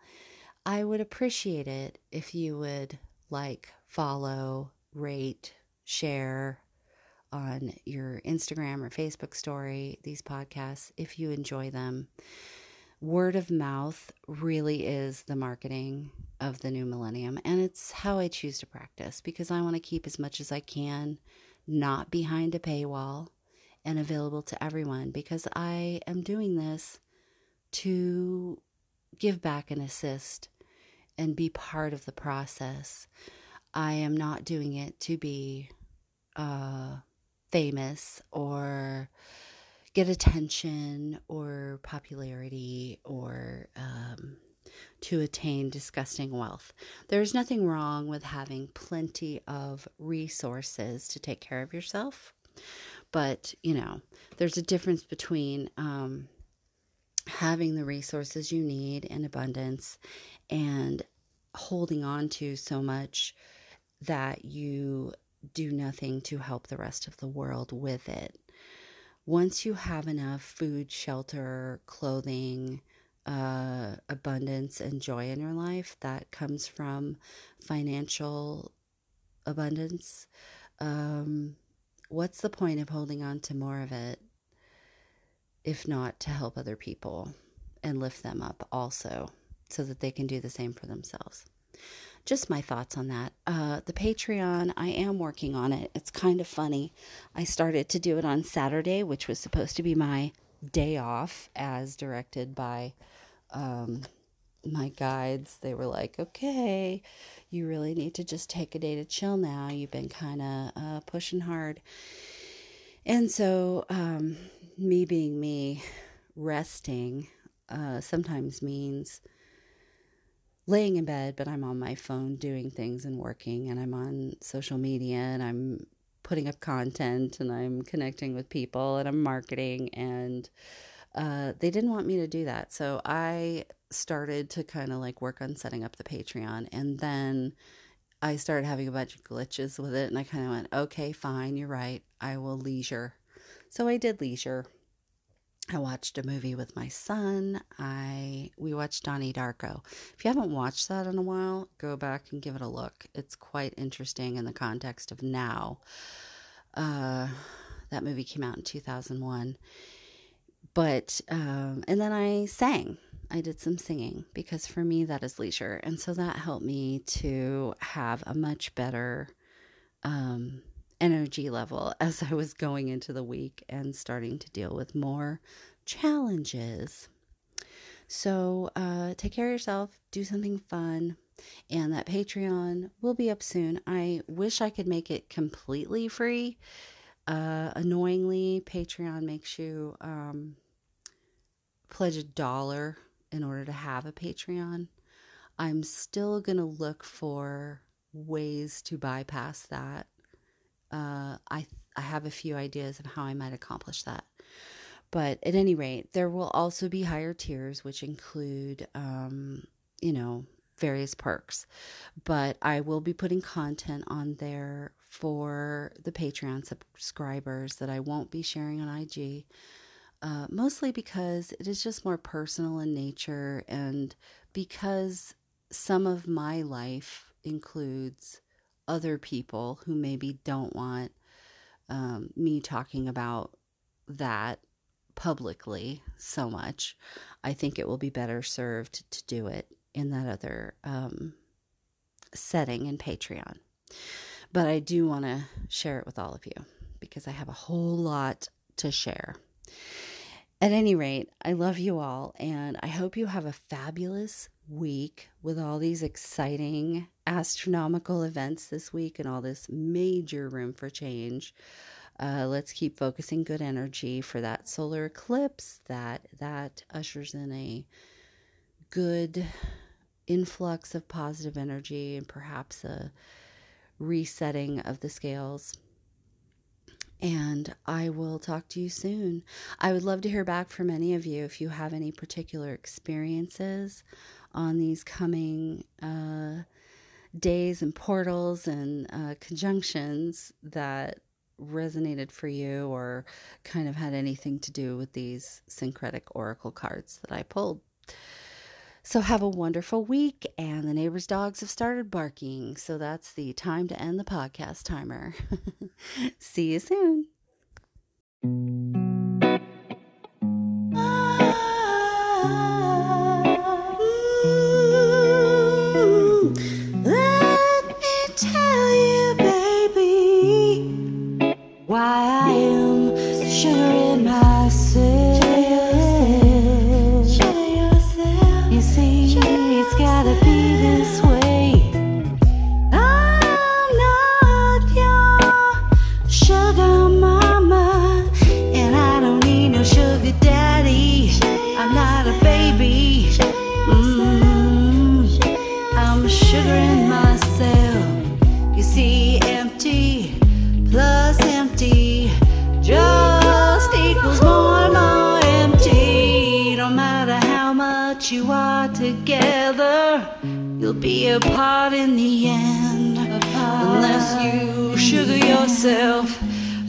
I would appreciate it if you would like, follow, rate, share on your Instagram or Facebook story these podcasts if you enjoy them. Word of mouth really is the marketing of the new millennium, and it's how I choose to practice because I want to keep as much as I can not behind a paywall and available to everyone because I am doing this to give back and assist and be part of the process. I am not doing it to be uh, famous or get attention or popularity or um, to attain disgusting wealth. There's nothing wrong with having plenty of resources to take care of yourself. But, you know, there's a difference between um, having the resources you need in abundance and holding on to so much that you do nothing to help the rest of the world with it. Once you have enough food, shelter, clothing, uh, abundance, and joy in your life that comes from financial abundance, um, what's the point of holding on to more of it if not to help other people and lift them up also so that they can do the same for themselves? just my thoughts on that. Uh, the Patreon, I am working on it. It's kind of funny. I started to do it on Saturday, which was supposed to be my day off, as directed by um, my guides. They were like, okay, you really need to just take a day to chill now. You've been kind of uh, pushing hard. And so, um, me being me, resting uh, sometimes means laying in bed, but I'm on my phone doing things and working, and I'm on social media and I'm putting up content and I'm connecting with people and I'm marketing. And uh, they didn't want me to do that. So I started to kind of like work on setting up the Patreon. And then I started having a bunch of glitches with it. And I kind of went, okay, fine, you're right. I will leisure. So I did leisure. I watched a movie with my son. I we watched Donnie Darko. If you haven't watched that in a while, go back and give it a look. It's quite interesting in the context of now. Uh, that movie came out in 2001. But um, and then I sang. I did some singing because for me that is leisure, and so that helped me to have a much better um, energy level as I was going into the week and starting to deal with more challenges. So, uh, take care of yourself, do something fun, and that Patreon will be up soon. I wish I could make it completely free. Uh, annoyingly, Patreon makes you um, pledge a dollar in order to have a Patreon. I'm still going to look for ways to bypass that uh, I I have a few ideas of how I might accomplish that. But at any rate, there will also be higher tiers, which include, um, you know, various perks. But I will be putting content on there for the Patreon subscribers that I won't be sharing on IG. Uh, mostly because it is just more personal in nature and because some of my life includes other people who maybe don't want um, me talking about that publicly so much. I think it will be better served to do it in that other um, setting in Patreon. But I do want to share it with all of you because I have a whole lot to share. At any rate, I love you all and I hope you have a fabulous week with all these exciting astronomical events this week and all this major room for change. Uh, let's keep focusing good energy for that solar eclipse that that ushers in a good influx of positive energy and perhaps a resetting of the scales and I will talk to you soon. I would love to hear back from any of you if you have any particular experiences on these coming uh, days and portals and uh, conjunctions that resonated for you or kind of had anything to do with these syncretic oracle cards that I pulled. So, have a wonderful week, and the neighbor's dogs have started barking. So, that's the time to end the podcast timer. See you soon. Be apart in the end. Unless you sugar yourself,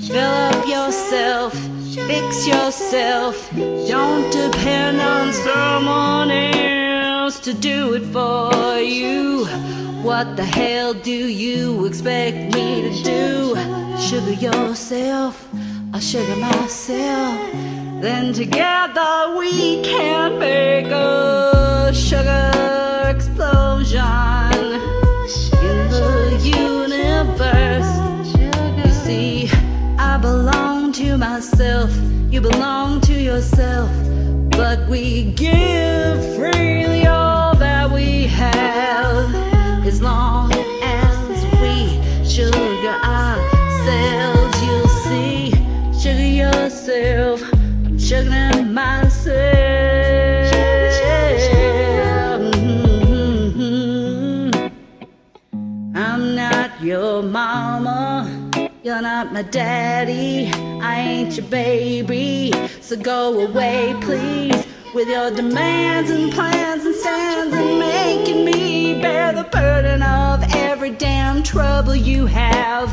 fill up yourself, fix yourself. Don't depend on someone else to do it for you. What the hell do you expect me to do? Sugar yourself, I'll sugar myself. Then together we can make a sugar explosion in the universe. You see, I belong to myself, you belong to yourself, but we give freely not my daddy. I ain't your baby. So go away, please. With your demands and plans and stands and making me bear the burden of every damn trouble you have.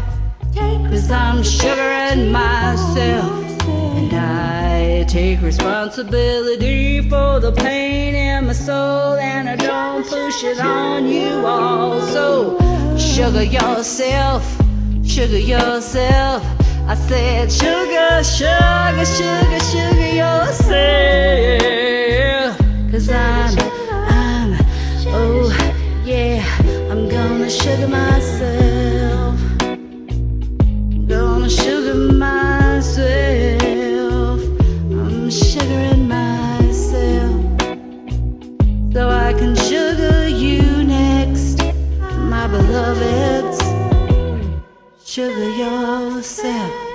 Cause I'm sugaring myself. And I take responsibility for the pain in my soul. And I don't push it on you all. So sugar yourself, sugar yourself. I said, sugar, sugar, sugar, sugar yourself. Cause I'm, I'm, oh yeah, I'm gonna sugar myself. Gonna sugar myself. I'm sugaring myself. So I can sugar you next, my beloveds. Sugar yourself.